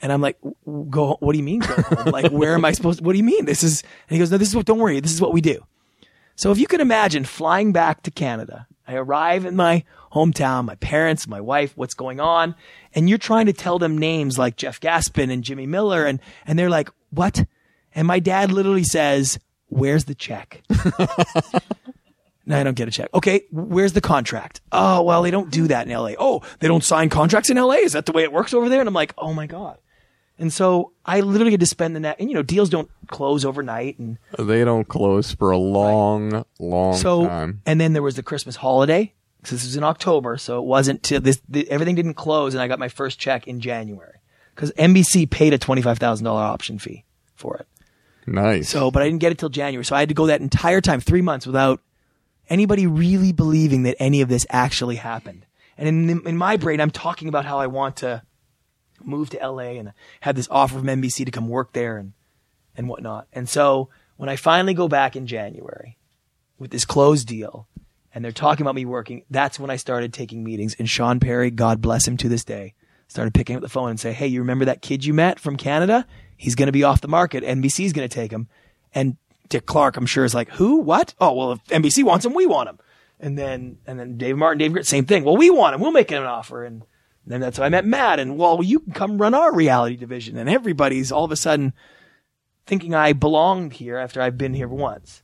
And I'm like, "W- go, what do you mean go home? like, where am I supposed to, what do you mean? This is, and he goes, no, this is what, don't worry. This is what we do. So if you can imagine flying back to Canada, I arrive in my hometown, my parents, my wife, what's going on, and you're trying to tell them names like Jeff Gaspin and Jimmy Miller, and and they're like, "What?" And my dad literally says, "Where's the check?" no, I don't get a check. Okay, where's the contract? Oh, well, they don't do that in LA. Oh, they don't sign contracts in LA. Is that the way it works over there? And I'm like, "Oh my god." And so I literally had to spend the next, and you know, deals don't close overnight, and They don't close for a long, long so time. and then there was the Christmas holiday. 'cause This was in October, so it wasn't till this. The, everything didn't close, and I got my first check in January because NBC paid a twenty five thousand dollar option fee for it. Nice. So, but I didn't get it till January, so I had to go that entire time, three months, without anybody really believing that any of this actually happened. And in in my brain, I'm talking about how I want to move to LA and had this offer from NBC to come work there and and whatnot. And so when I finally go back in January with this closed deal, and they're talking about me working, that's when I started taking meetings. And Sean Perry, God bless him to this day, started picking up the phone and say, "Hey, you remember that kid you met from Canada? He's going to be off the market. NBC's going to take him." And Dick Clark, I'm sure, is like, "Who? What? Oh, well, if NBC wants him, we want him." And then and then Dave Martin, Dave Grit, same thing. Well, we want him. We'll make him an offer. And then that's how I met Matt. And well, you can come run our reality division. And everybody's all of a sudden thinking I belonged here after I've been here once.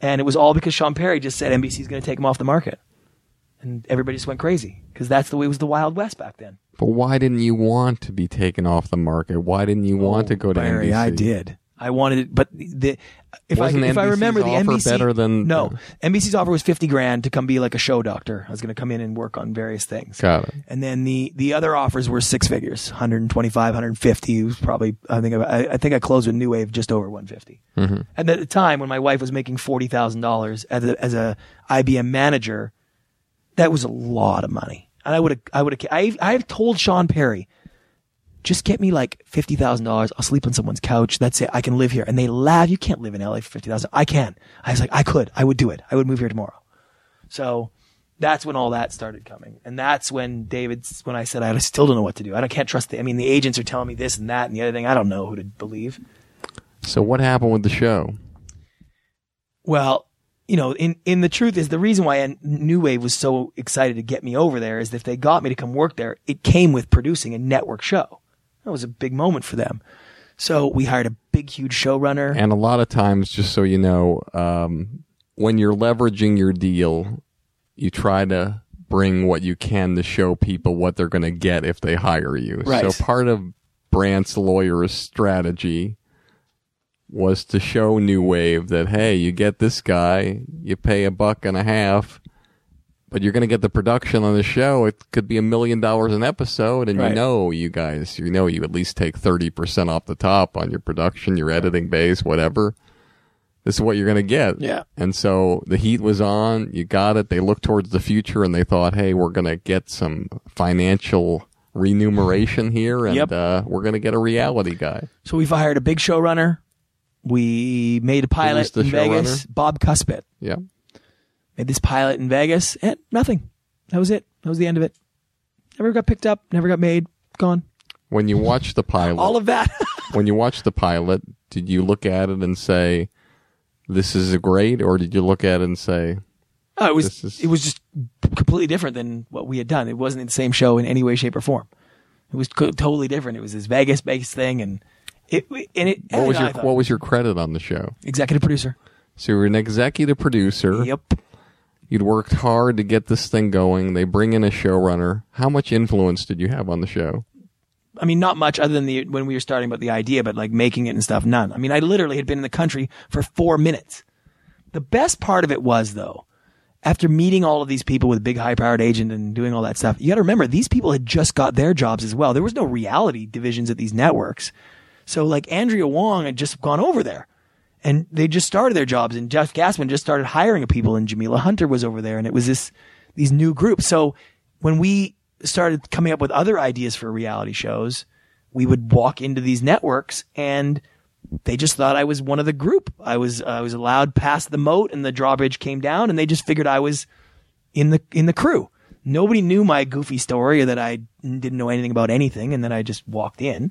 And it was all because Sean Perry just said NBC's going to take him off the market. And everybody just went crazy because that's the way it was the Wild West back then. but why didn't you want to be taken off the market? Why didn't you want oh, to go to Oh, Barry, NBC? I did. I wanted it, but the if Wasn't I if I remember the NBC offer NBC better than- no NBC's offer was fifty grand to come be like a show doctor. I was going to come in and work on various things. Got it. And then the the other offers were six figures, 125, 150. Was probably I think I, I think I closed with New Wave just over 150. Mm-hmm. And at the time when my wife was making forty thousand dollars as a as a IBM manager, that was a lot of money. And I would have I would have I I've told Sean Perry, just get me like fifty thousand dollars. I'll sleep on someone's couch. That's it. I can live here. And they laugh. You can't live in LA for fifty thousand. I can. I was like, I could. I would do it. I would move here tomorrow. So that's when all that started coming. And that's when David's, when I said, I still don't know what to do. I can't trust the, I mean, the agents are telling me this and that and the other thing. I don't know who to believe. So what happened with the show? Well, you know, in, in the truth is the reason why New Wave was so excited to get me over there is that if they got me to come work there, it came with producing a network show. That was a big moment for them. So we hired a big, huge showrunner. And a lot of times, just so you know, um, when you're leveraging your deal, you try to bring what you can to show people what they're going to get if they hire you. Right. So part of Brant's lawyer's strategy was to show New Wave that, hey, you get this guy, you pay a buck and a half, but you're going to get the production on the show. It could be a million dollars an episode, and Right. you know, you guys, you know, you at least take 30% off the top on your production, your editing base, whatever. This is what you're going to get. Yeah. And so the heat was on. You got it. They looked towards the future and they thought, hey, we're going to get some financial remuneration here and Yep. uh, we're going to get a reality guy. So we've hired a big showrunner. We made a pilot in Vegas? Bob Cuspit. Yeah. Made this pilot in Vegas and nothing. That was it. That was the end of it. Never got picked up, never got made, gone. When you watch the pilot, All of that. when you watch the pilot, did you look at it and say, this is great? Or did you look at it and say, oh, it was is- it was just completely different than what we had done. It wasn't the same show in any way, shape, or form. It was co- totally different. It was this Vegas based thing, and it and it. what was your, what was your credit on the show? executive producer? So you were an executive producer. Yep. You'd worked hard to get this thing going. They bring in a showrunner. How much influence did you have on the show? I mean, not much other than the when we were starting about the idea, but like making it and stuff, none. I mean, I literally had been in the country for four minutes. The best part of it was though, after meeting all of these people with big high powered agent and doing all that stuff, you got to remember these people had just got their jobs as well. There was no reality divisions at these networks. So like Andrea Wong had just gone over there and they just started their jobs and Jeff Gaspin just started hiring people and Jamila Hunter was over there and it was this, these new groups. So when we started coming up with other ideas for reality shows, we would walk into these networks and they just thought I was one of the group. I was, I was allowed past the moat and the drawbridge came down and they just figured I was in the in the crew. Nobody knew my goofy story or that I didn't know anything about anything, and then I just walked in.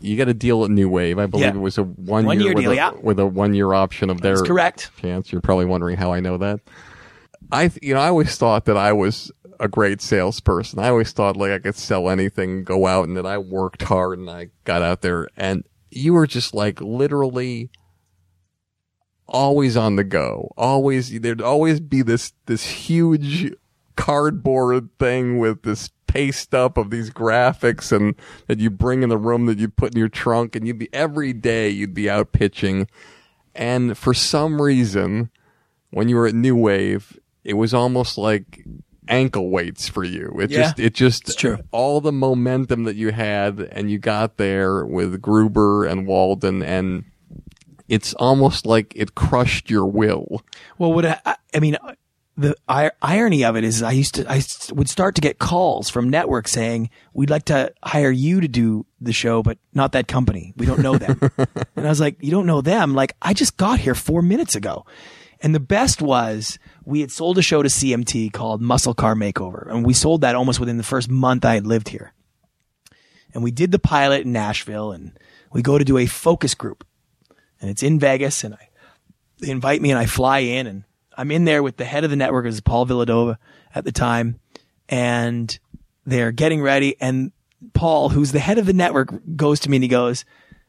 You got a deal at New Wave. I believe Yeah. it was a one, One year, year with, deal, a, yeah. with a one year option of their That's correct. chance. You're probably wondering how I know that. I, you know, I always thought that I was a great salesperson. I always thought like I could sell anything, go out, and that I worked hard and I got out there. And you were just like literally always on the go. Always, there'd always be this this huge cardboard thing with this paste up of these graphics and that you bring in the room that you put in your trunk and you'd be every day you'd be out pitching. And for some reason when you were at new wave it was almost like ankle weights for you. It Yeah, just it just it's true. all the momentum that you had and you got there with gruber and walden and it's almost like it crushed your will. Well, what I, I mean, the irony of it is, I used to, I would start to get calls from networks saying, "We'd like to hire you to do the show, but not that company. We don't know them." and I was like, "You don't know them? Like, I just got here four minutes ago." And the best was we had sold a show to CMT called Muscle Car Makeover, and we sold that almost within the first month I had lived here. And we did the pilot in Nashville, and we go to do a focus group, and it's in Vegas, and I they invite me and I fly in and I'm in there with the head of the network, it was Paul Villadolid at the time, and they're getting ready. And Paul, who's the head of the network, goes to me and he goes,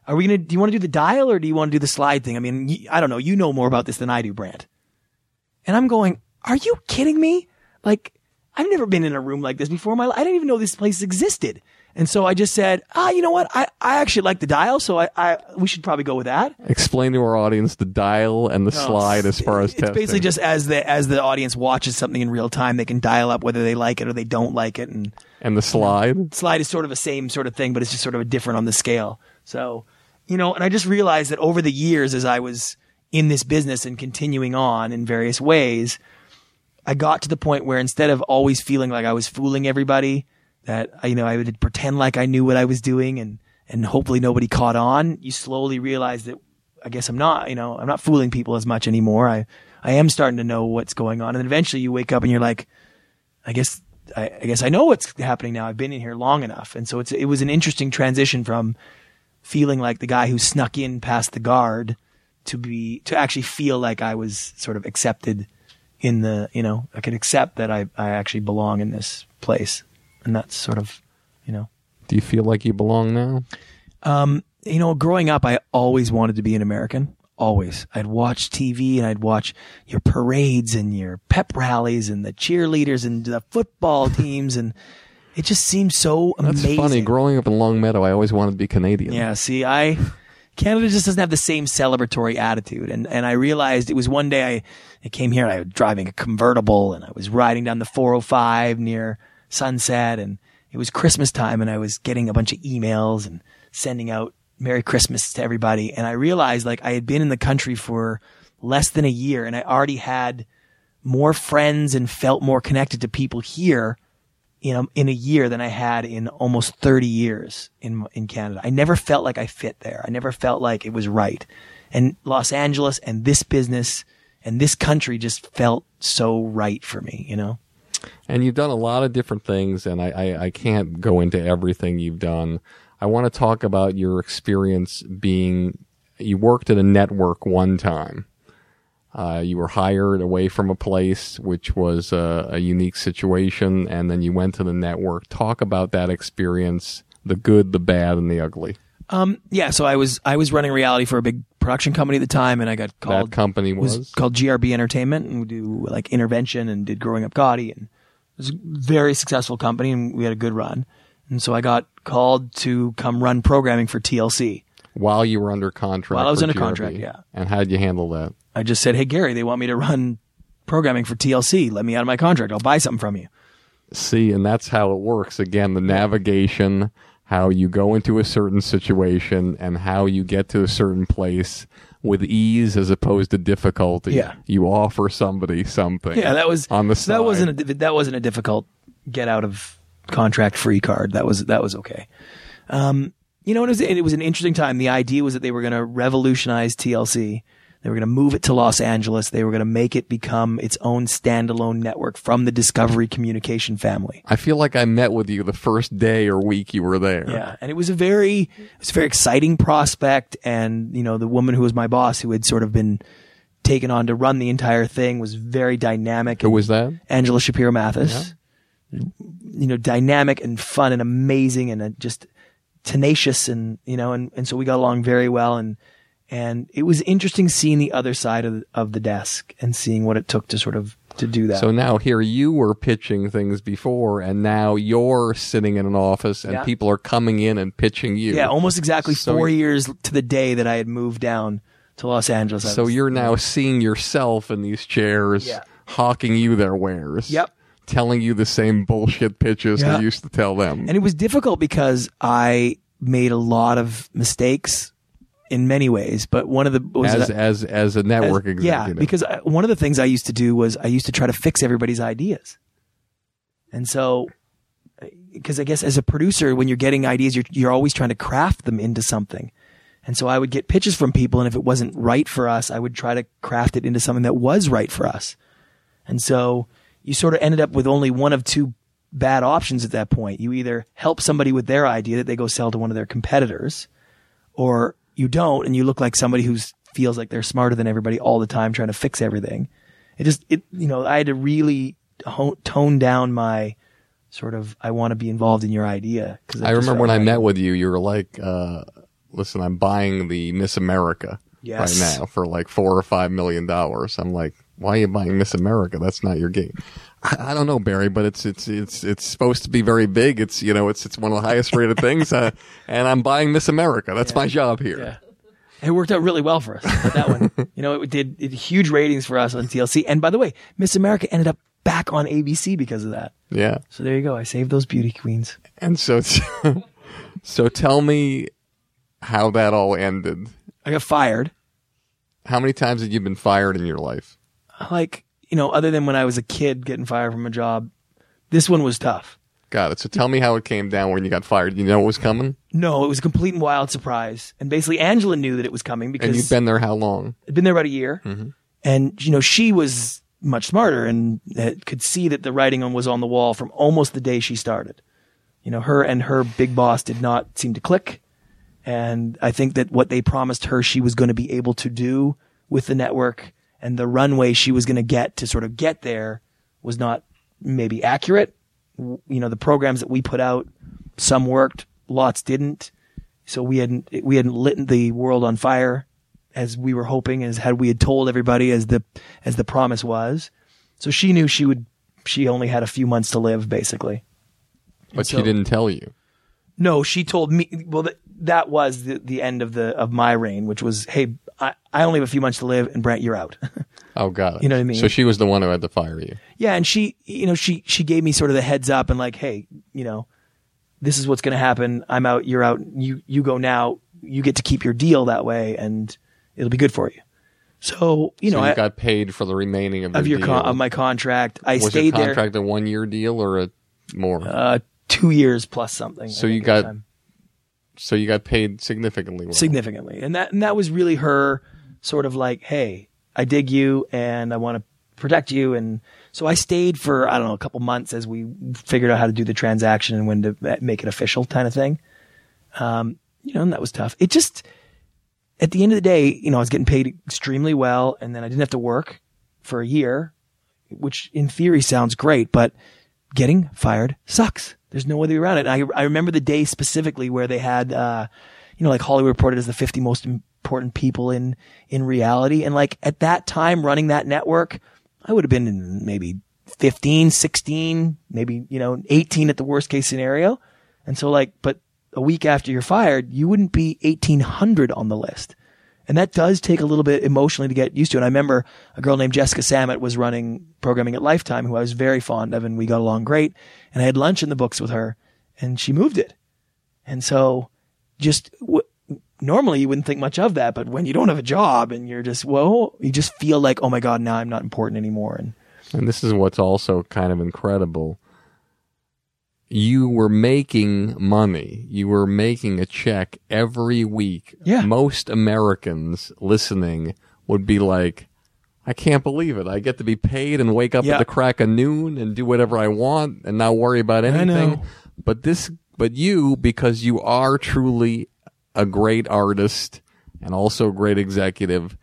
"Are we gonna? Do you want to do the dial or do you want to do the slide thing? I mean, I don't know. You know more about this than I do, Brant." And I'm going, "Are you kidding me? Like, I've never been in a room like this before. in My, li- I didn't even know this place existed." And so I just said, "Ah, you know what? I, I actually like the dial, so I, I we should probably go with that." explain to our audience the dial and the slide as far as it's testing. basically just as the as the audience watches something in real time, they can dial up whether they like it or they don't like it, and and the slide slide is sort of the same sort of thing, but it's just sort of a different on the scale. So, you know, and I just realized that over the years, as I was in this business and continuing on in various ways, I got to the point where instead of always feeling like I was fooling everybody, that you know I would pretend like I knew what I was doing and and hopefully nobody caught on. You slowly realize that I guess I'm not, you know, I'm not fooling people as much anymore. I I am starting to know what's going on, and eventually you wake up and you're like, I guess I, I guess I know what's happening now. I've been in here long enough, and so it's it was an interesting transition from feeling like the guy who snuck in past the guard to be to actually feel like I was sort of accepted in the you know I could accept that I I actually belong in this place, and that's sort of you know do you feel like you belong now um, you know, growing up, I always wanted to be an American. Always. I'd watch TV and I'd watch your parades and your pep rallies and the cheerleaders and the football teams. And it just seemed so that's amazing. funny growing up in Longmeadow i always wanted to be canadian Yeah, see, I Canada just doesn't have the same celebratory attitude, and and I realized it was one day I, I came here, and I was driving a convertible, and I was riding down the 405 near Sunset, and it was Christmas time, and I was getting a bunch of emails and sending out Merry Christmas to everybody, and I realized like I had been in the country for less than a year, and I already had more friends and felt more connected to people here in a, in a year than I had in almost 30 years in in Canada. I never felt like I fit there. I never felt like it was right. And Los Angeles and this business and this country just felt so right for me, you know. And you've done a lot of different things and I, I, I can't go into everything you've done. I want to talk about your experience being you worked at a network one time. Uh, you were hired away from a place which was a, a unique situation and then you went to the network. Talk about that experience the good the bad and the ugly. Yeah, so I was I was running reality for a big production company at the time and I got called that company was, called GRB Entertainment, and we do like intervention and did Growing Up Gotti, and it was a very successful company, and we had a good run. And so I got called to come run programming for TLC. while you were under contract While I was under GRB. contract, yeah. and how did you handle that I just said, "Hey Gary, they want me to run programming for TLC. Let me out of my contract. I'll buy something from you." See, and that's how it works. Again, the navigation, how you go into a certain situation and how you get to a certain place with ease as opposed to difficulty. Yeah. You offer somebody something. Yeah, that was on the side. That wasn't a, that wasn't a difficult get out of contract free card. That was that was okay. Um, you know, it was it was an interesting time. The idea was that they were going to revolutionize TLC. They were going to move it to Los Angeles. They were going to make it become its own standalone network from the Discovery Communication family. I feel like I met with you the first day or week you were there. Yeah, and it was a very it was a very exciting prospect and you know the woman who was my boss who had sort of been taken on to run the entire thing was very dynamic. Who was that? Angela Shapiro Mathes. You know, dynamic and fun and amazing and uh, just tenacious and you know and, and so we got along very well and and it was interesting seeing the other side of the, of the desk and seeing what it took to sort of to do that. So now here you were pitching things before, and now you're sitting in an office, and Yeah. people are coming in and pitching you. yeah, almost exactly So four years to the day that I had moved down to Los Angeles. I So was- you're now seeing yourself in these chairs, Yeah. hawking you their wares. Yep. Telling you the same bullshit pitches Yeah. you used to tell them. And it was difficult because I made a lot of mistakes in many ways, but one of the was as that- as as a network as- executive. Yeah, because I, one of the things I used to do was I used to try to fix everybody's ideas. And so, uh, because I guess as a producer, when you're getting ideas, you're, you're always trying to craft them into something. And so I would get pitches from people, and if it wasn't right for us, I would try to craft it into something that was right for us. And so you sort of ended up with only one of two bad options at that point. You either help somebody with their idea that they go sell to one of their competitors, or you don't and you look like somebody who feels like they're smarter than everybody all the time trying to fix everything. It just, it, you know, I had to really ho- tone down my sort of, I want to be involved in your idea. Cause I remember when I met with you, you were like, uh, "Listen, I'm buying the Miss America Yes. right now for like four or five million dollars." I'm like, "Why are you buying Miss America? That's not your game." I, I don't know, Barry, but it's it's it's it's supposed to be very big. It's you know, it's it's one of the highest rated things, uh, and I'm buying Miss America. That's my job here. Yeah. It worked out really well for us. That one, you know, it did it, huge ratings for us on TLC. And by the way, Miss America ended up back on ABC because of that. Yeah. So there you go. I saved those beauty queens. And so, so tell me how that all ended. I got fired. How many times had you been fired in your life? Like, you know, other than when I was a kid getting fired from a job, this one was tough. Got it. So tell me how it came down when you got fired. You know it was coming, No, it was a complete and wild surprise. And basically, Angela knew that it was coming because and you'd been there how long? I'd been there about a year. Mm-hmm. And, you know, she was much smarter and uh, could see that the writing was on the wall from almost the day she started. You know, her and her big boss did not seem to click. And I think that what they promised her she was going to be able to do with the network and the runway she was going to get to sort of get there was not maybe accurate. You know, the programs that we put out, some worked, lots didn't. So we hadn't, we hadn't lit the world on fire as we were hoping, as had we had told everybody as the, as the promise was. So she knew she would, she only had a few months to live basically. But so- she didn't tell you. No, she told me. Well, th- that was the, the end of the of my reign, which was, hey, I, I only have a few months to live, and Brant, you're out. Oh, God. You know what I mean? So she was the one who had to fire you. yeah, and she, you know, she she gave me sort of the heads up and like, hey, you know, this is what's going to happen. I'm out. You're out. You you go now. You get to keep your deal that way, and it'll be good for you. So you know, so you I, got paid for the remaining of, of your deal. con- of my contract, I was stayed your there contract a one year deal or a more? uh, two years plus something. So you think, at the got- time. So you got paid significantly well. significantly. And that and that was really her sort of like, hey, I dig you and I want to protect you. And so I stayed for I don't know a couple months as we figured out how to do the transaction and when to make it official, kind of thing. Um, you know, and that was tough. It just at the end of the day, you know, I was getting paid extremely well, and then I didn't have to work for a year, which in theory sounds great, but getting fired sucks. There's no way around it. I I remember the day specifically where they had, uh, you know, like Hollywood reported as the 50 most important people in in reality, and like at that time running that network, I would have been in maybe 15, 16, maybe you know 18 at the worst case scenario, and so like, but a week after you're fired, you wouldn't be 1800 on the list. And that does take a little bit emotionally to get used to. And I remember a girl named Jessica Samet was running programming at Lifetime, who I was very fond of, and we got along great. And I had lunch in the books with her, and she moved it. And so, just w- normally you wouldn't think much of that, but when you don't have a job and you're just well, you just feel like, oh my god, now I'm not important anymore. And And this is what's also kind of incredible. You were making money. You were making a check every week. Yeah. Most Americans listening would be like, I can't believe it. I get to be paid and wake up Yeah. at the crack of noon and do whatever I want and not worry about anything. But this, but you, because you are truly a great artist and also a great executive,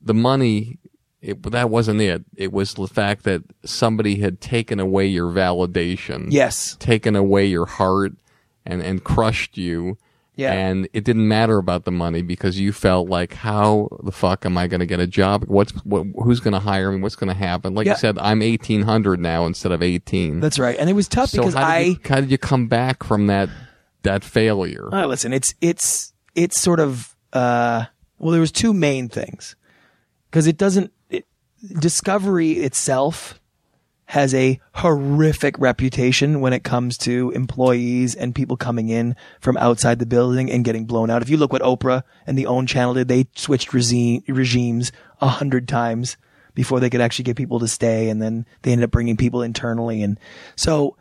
the money, it, that wasn't it. It was the fact that somebody had taken away your validation Yes. taken away your heart and and crushed you. Yeah. And it didn't matter about the money because you felt like, how the fuck am I going to get a job? What's what? Who's going to hire me? What's going to happen? Like Yeah. you said, I'm 1800 now instead of 18. That's right. And it was tough so because how did, I you, how did you come back from that that failure? Uh, listen, it's it's it's sort of uh, well, there was two main things because it doesn't. Discovery itself has a horrific reputation when it comes to employees and people coming in from outside the building and getting blown out. If you look what Oprah and the OWN channel did, they switched regime, regimes a hundred times before they could actually get people to stay, and then they ended up bringing people internally, and so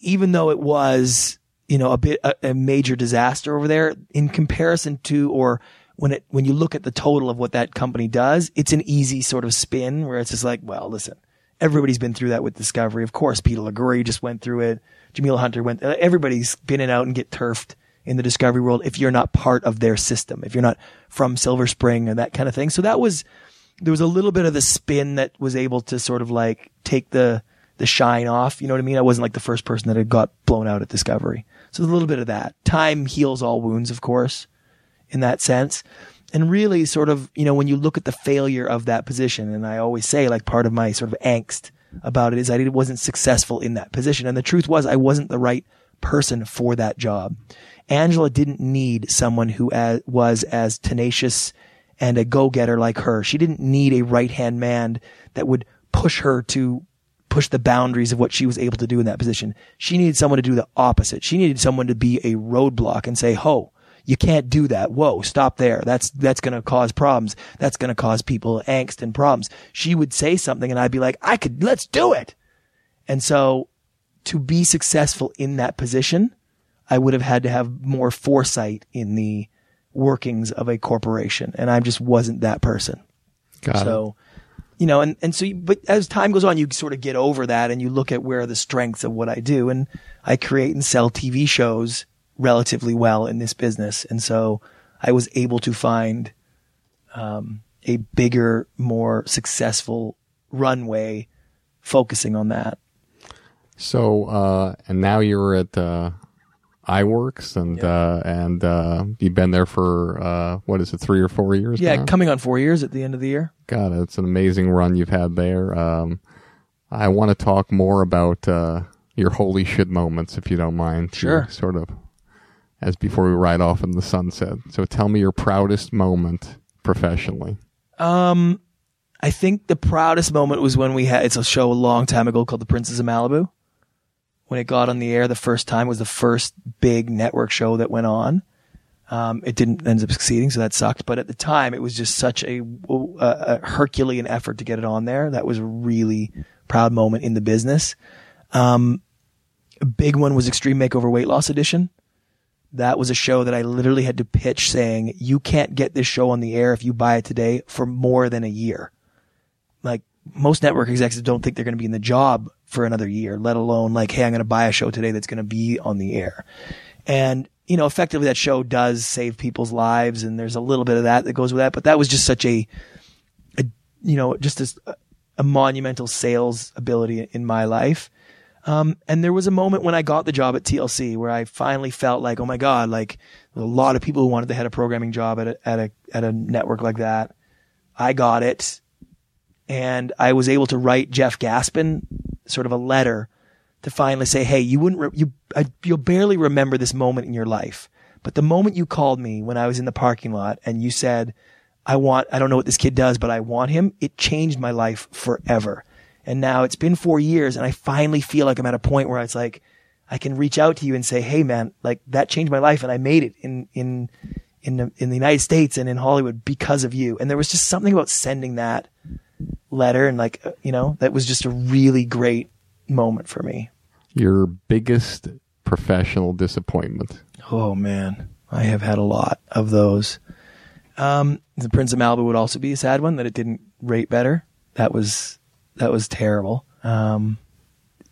even though it was, you know, a bit a, a major disaster over there in comparison to or when it when you look at the total of what that company does, it's an easy sort of spin where it's just like, well, listen, everybody's been through that with Discovery. Of course, Peter Liguori just went through it. Jameel Hunter went. uh, Everybody's been in out and get turfed in the Discovery world if you're not part of their system, if you're not from Silver Spring and that kind of thing. So that was there was a little bit of the spin that was able to sort of like take the the shine off. You know what I mean? I wasn't like the first person that had got blown out at Discovery. So a little bit of that. Time heals all wounds, of course, in that sense. And really sort of, you know, when you look at the failure of that position, and I always say like part of my sort of angst about it is I wasn't successful in that position. And the truth was I wasn't the right person for that job. Angela didn't need someone who as, was as tenacious and a go-getter like her. She didn't need a right-hand man that would push her to push the boundaries of what she was able to do in that position. She needed someone to do the opposite. She needed someone to be a roadblock and say, "Ho, you can't do that. Whoa, stop there. That's that's going to cause problems. That's going to cause people angst and problems." She would say something and I'd be like, "I could let's do it." And so to be successful in that position, I would have had to have more foresight in the workings of a corporation. And I just wasn't that person. Got it. so, you know, and, and so, you, but as time goes on, you sort of get over that and you look at where are the strengths of what I do. And I create and sell TV shows relatively well in this business. And so I was able to find, um, a bigger, more successful runway focusing on that. So, uh, and now you're at uh, Eyeworks, and uh, and uh, you've been there for uh, what is it, three or four years? Yeah, now? coming on four years at the end of the year. God, it's an amazing run you've had there. Um, I want to talk more about uh, your holy shit moments, if you don't mind. Sure. Sort of as before we ride off in the sunset. So tell me your proudest moment professionally. Um, I think the proudest moment was when we had, it's a show a long time ago called The Princes of Malibu. When it got on the air the first time was the first big network show that went on. Um, it didn't end up succeeding, so that sucked. But at the time, it was just such a, a, a Herculean effort to get it on there. That was a really proud moment in the business. Um, a big one was Extreme Makeover Weight Loss Edition. That was a show that I literally had to pitch saying, you can't get this show on the air if you buy it today for more than a year. Like most network executives don't think they're going to be in the job for another year, let alone like, hey, I'm going to buy a show today that's going to be on the air. And, you know, effectively that show does save people's lives and there's a little bit of that that goes with that, but that was just such a, a you know, just as a, a monumental sales ability in my life. Um, and there was a moment when I got the job at TLC where I finally felt like, oh my God, like a lot of people who wanted to head a programming job at a, at a, at a network like that. I got it and I was able to write Jeff Gaspin sort of a letter to finally say, Hey, you wouldn't, re- you, I, you'll barely remember this moment in your life. But the moment you called me when I was in the parking lot and you said, I want, I don't know what this kid does, but I want him, it changed my life forever. And now it's been four years and I finally feel like I'm at a point where it's like, I can reach out to you and say, Hey man, like that changed my life and I made it in, in, in the, in the United States and in Hollywood because of you. And there was just something about sending that letter and like, uh, you know, that was just a really great moment for me. Your biggest professional disappointment. Oh man, I have had a lot of those. Um, the Prince of Malibu would also be a sad one that it didn't rate better. That was that was terrible. Um,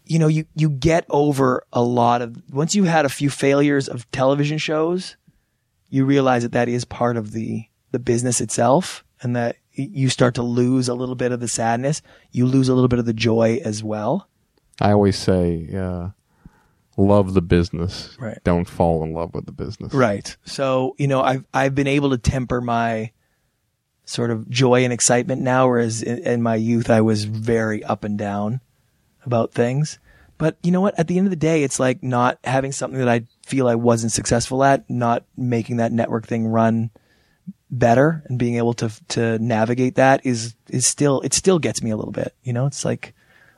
you know, you you get over a lot of once you had a few failures of television shows, you realize that that is part of the the business itself, and that you start to lose a little bit of the sadness. You lose a little bit of the joy as well. I always say, uh, love the business. Right. Don't fall in love with the business. Right. So, you know, I've, I've been able to temper my sort of joy and excitement now, whereas in, in my youth, I was very up and down about things. But you know what? At the end of the day, it's like not having something that I feel I wasn't successful at, not making that network thing run better and being able to, to navigate that is, is still, it still gets me a little bit. You know, it's like,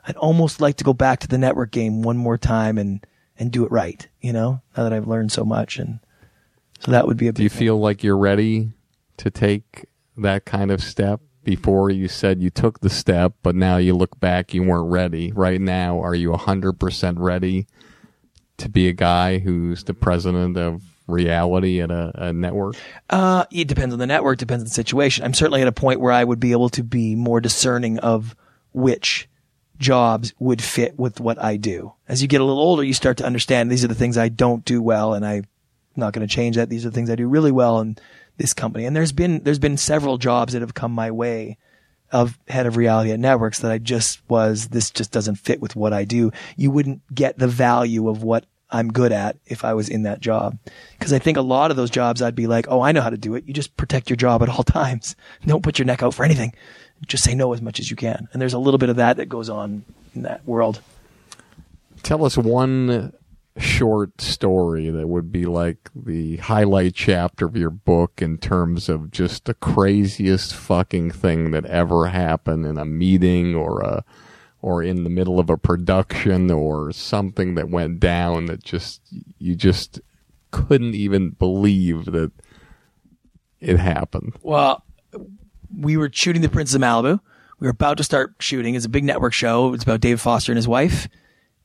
I'd almost like to go back to the network game one more time and, and do it right, you know, now that I've learned so much. And so that would be a Do you thing. feel like you're ready to take that kind of step? Before you said you took the step, but now you look back, you weren't ready. Right now, are you 100% ready to be a guy who's the president of reality at a, a network? Uh, it depends on the network, depends on the situation. I'm certainly at a point where I would be able to be more discerning of which jobs would fit with what I do. As you get a little older, you start to understand these are the things I don't do well and I'm not going to change that. These are the things I do really well in this company. And there's been, there's been several jobs that have come my way of head of reality at networks that I just was, this just doesn't fit with what I do. You wouldn't get the value of what I'm good at if I was in that job. Cause I think a lot of those jobs I'd be like, Oh, I know how to do it. You just protect your job at all times. Don't put your neck out for anything. Just say no as much as you can. And there's a little bit of that that goes on in that world. Tell us one short story that would be like the highlight chapter of your book in terms of just the craziest fucking thing that ever happened in a meeting or a or in the middle of a production or something that went down that just you just couldn't even believe that it happened. Well, we were shooting The Prince of Malibu. We were about to start shooting. It's a big network show. It's about David Foster and his wife,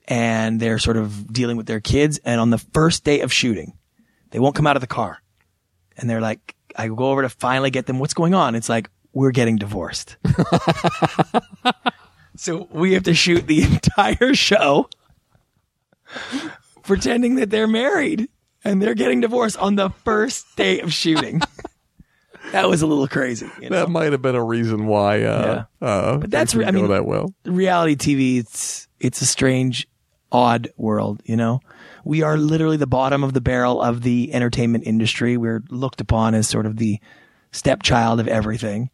and they're sort of dealing with their kids. And on the first day of shooting, they won't come out of the car. And they're like, I go over to finally get them. What's going on? It's like, we're getting divorced. so we have to shoot the entire show pretending that they're married and they're getting divorced on the first day of shooting. that was a little crazy. You know? That might have been a reason why uh uh But that's I mean- that well. reality TV, it's it's a strange, odd world. You know, we are literally the bottom of the barrel of the entertainment industry. We're looked upon as sort of the stepchild of everything.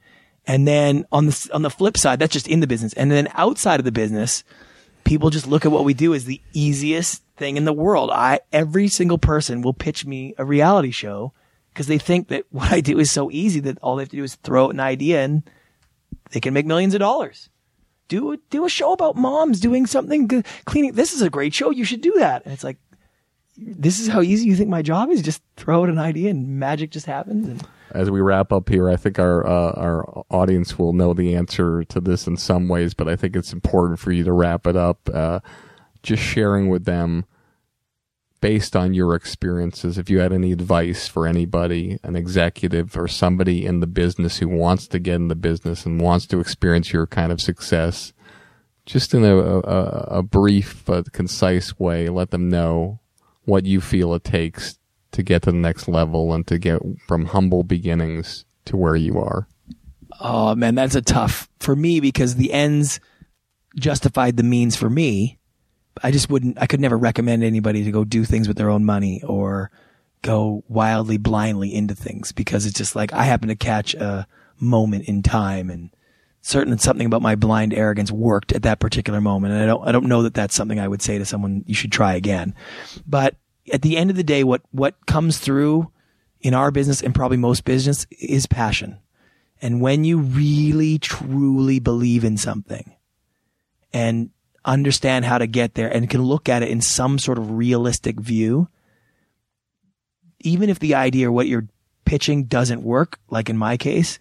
And then on the on the flip side, that's just in the business. And then outside of the business, people just look at what we do as the easiest thing in the world. I every single person will pitch me a reality show because they think that what I do is so easy that all they have to do is throw out an idea and they can make millions of dollars do do a show about moms doing something good, cleaning. This is a great show. You should do that. And it's like, this is how easy you think my job is. Just throw out an idea and magic just happens. And as we wrap up here, I think our uh, our audience will know the answer to this in some ways, but I think it's important for you to wrap it up, uh, just sharing with them, based on your experiences, if you had any advice for anybody, an executive or somebody in the business who wants to get in the business and wants to experience your kind of success, just in a, a, a brief but concise way, let them know what you feel it takes to get to the next level and to get from humble beginnings to where you are. oh man, that's a tough for me because the ends justified the means for me. I just wouldn't, I could never recommend anybody to go do things with their own money or go wildly blindly into things because it's just like I happen to catch a moment in time and certain something about my blind arrogance worked at that particular moment. And I don't, I don't know that that's something I would say to someone you should try again. But at the end of the day, what, what comes through in our business and probably most business is passion. And when you really truly believe in something and understand how to get there and can look at it in some sort of realistic view, even if the idea or what you're pitching doesn't work, like in my case,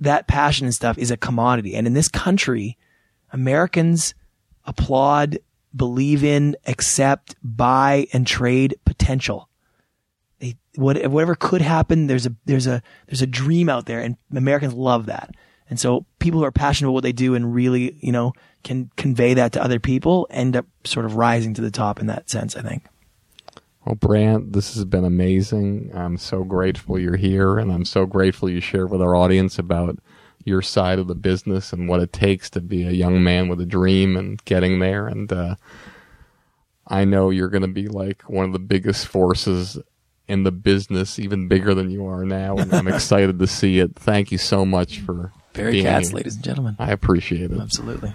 that passion and stuff is a commodity. And in this country, Americans applaud, believe in, accept, buy, and trade potential. they, what, whatever could happen, there's a, there's a, there's a dream out there and Americans love that. And so people who are passionate about what they do and really, you know, can convey that to other people end up sort of rising to the top in that sense, I think. Well, Brant, this has been amazing. I'm so grateful you're here, and I'm so grateful you shared with our audience about your side of the business and what it takes to be a young man with a dream and getting there. And uh, I know you're going to be like one of the biggest forces in the business, even bigger than you are now. And I'm excited to see it. Thank you so much for Barry being Katz, here. ladies and gentlemen. I appreciate it. Absolutely.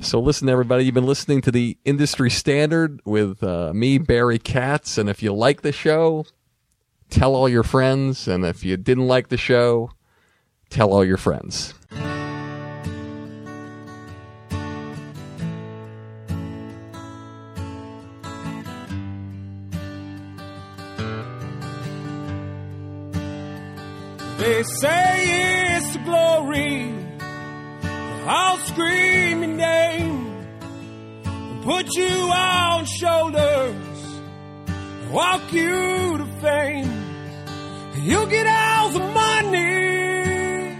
So listen, everybody, you've been listening to the Industry Standard with uh, me, Barry Katz. And if you like the show, tell all your friends. And if you didn't like the show, tell all your friends. They say the glory. I'll scream your name and put you on shoulders, walk you to fame. You'll get all the money,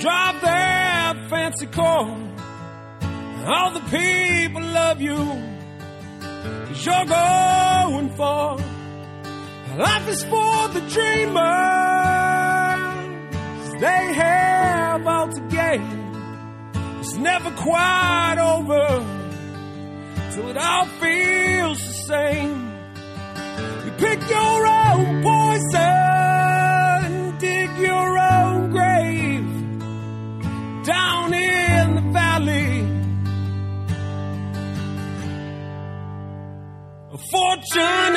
drive that fancy car. All the people love you, cause you're going far. Life is for the dreamers. They have all to gain. It's never quite over till it all feels the same. You pick your own poison, dig your own grave down in the valley. A fortune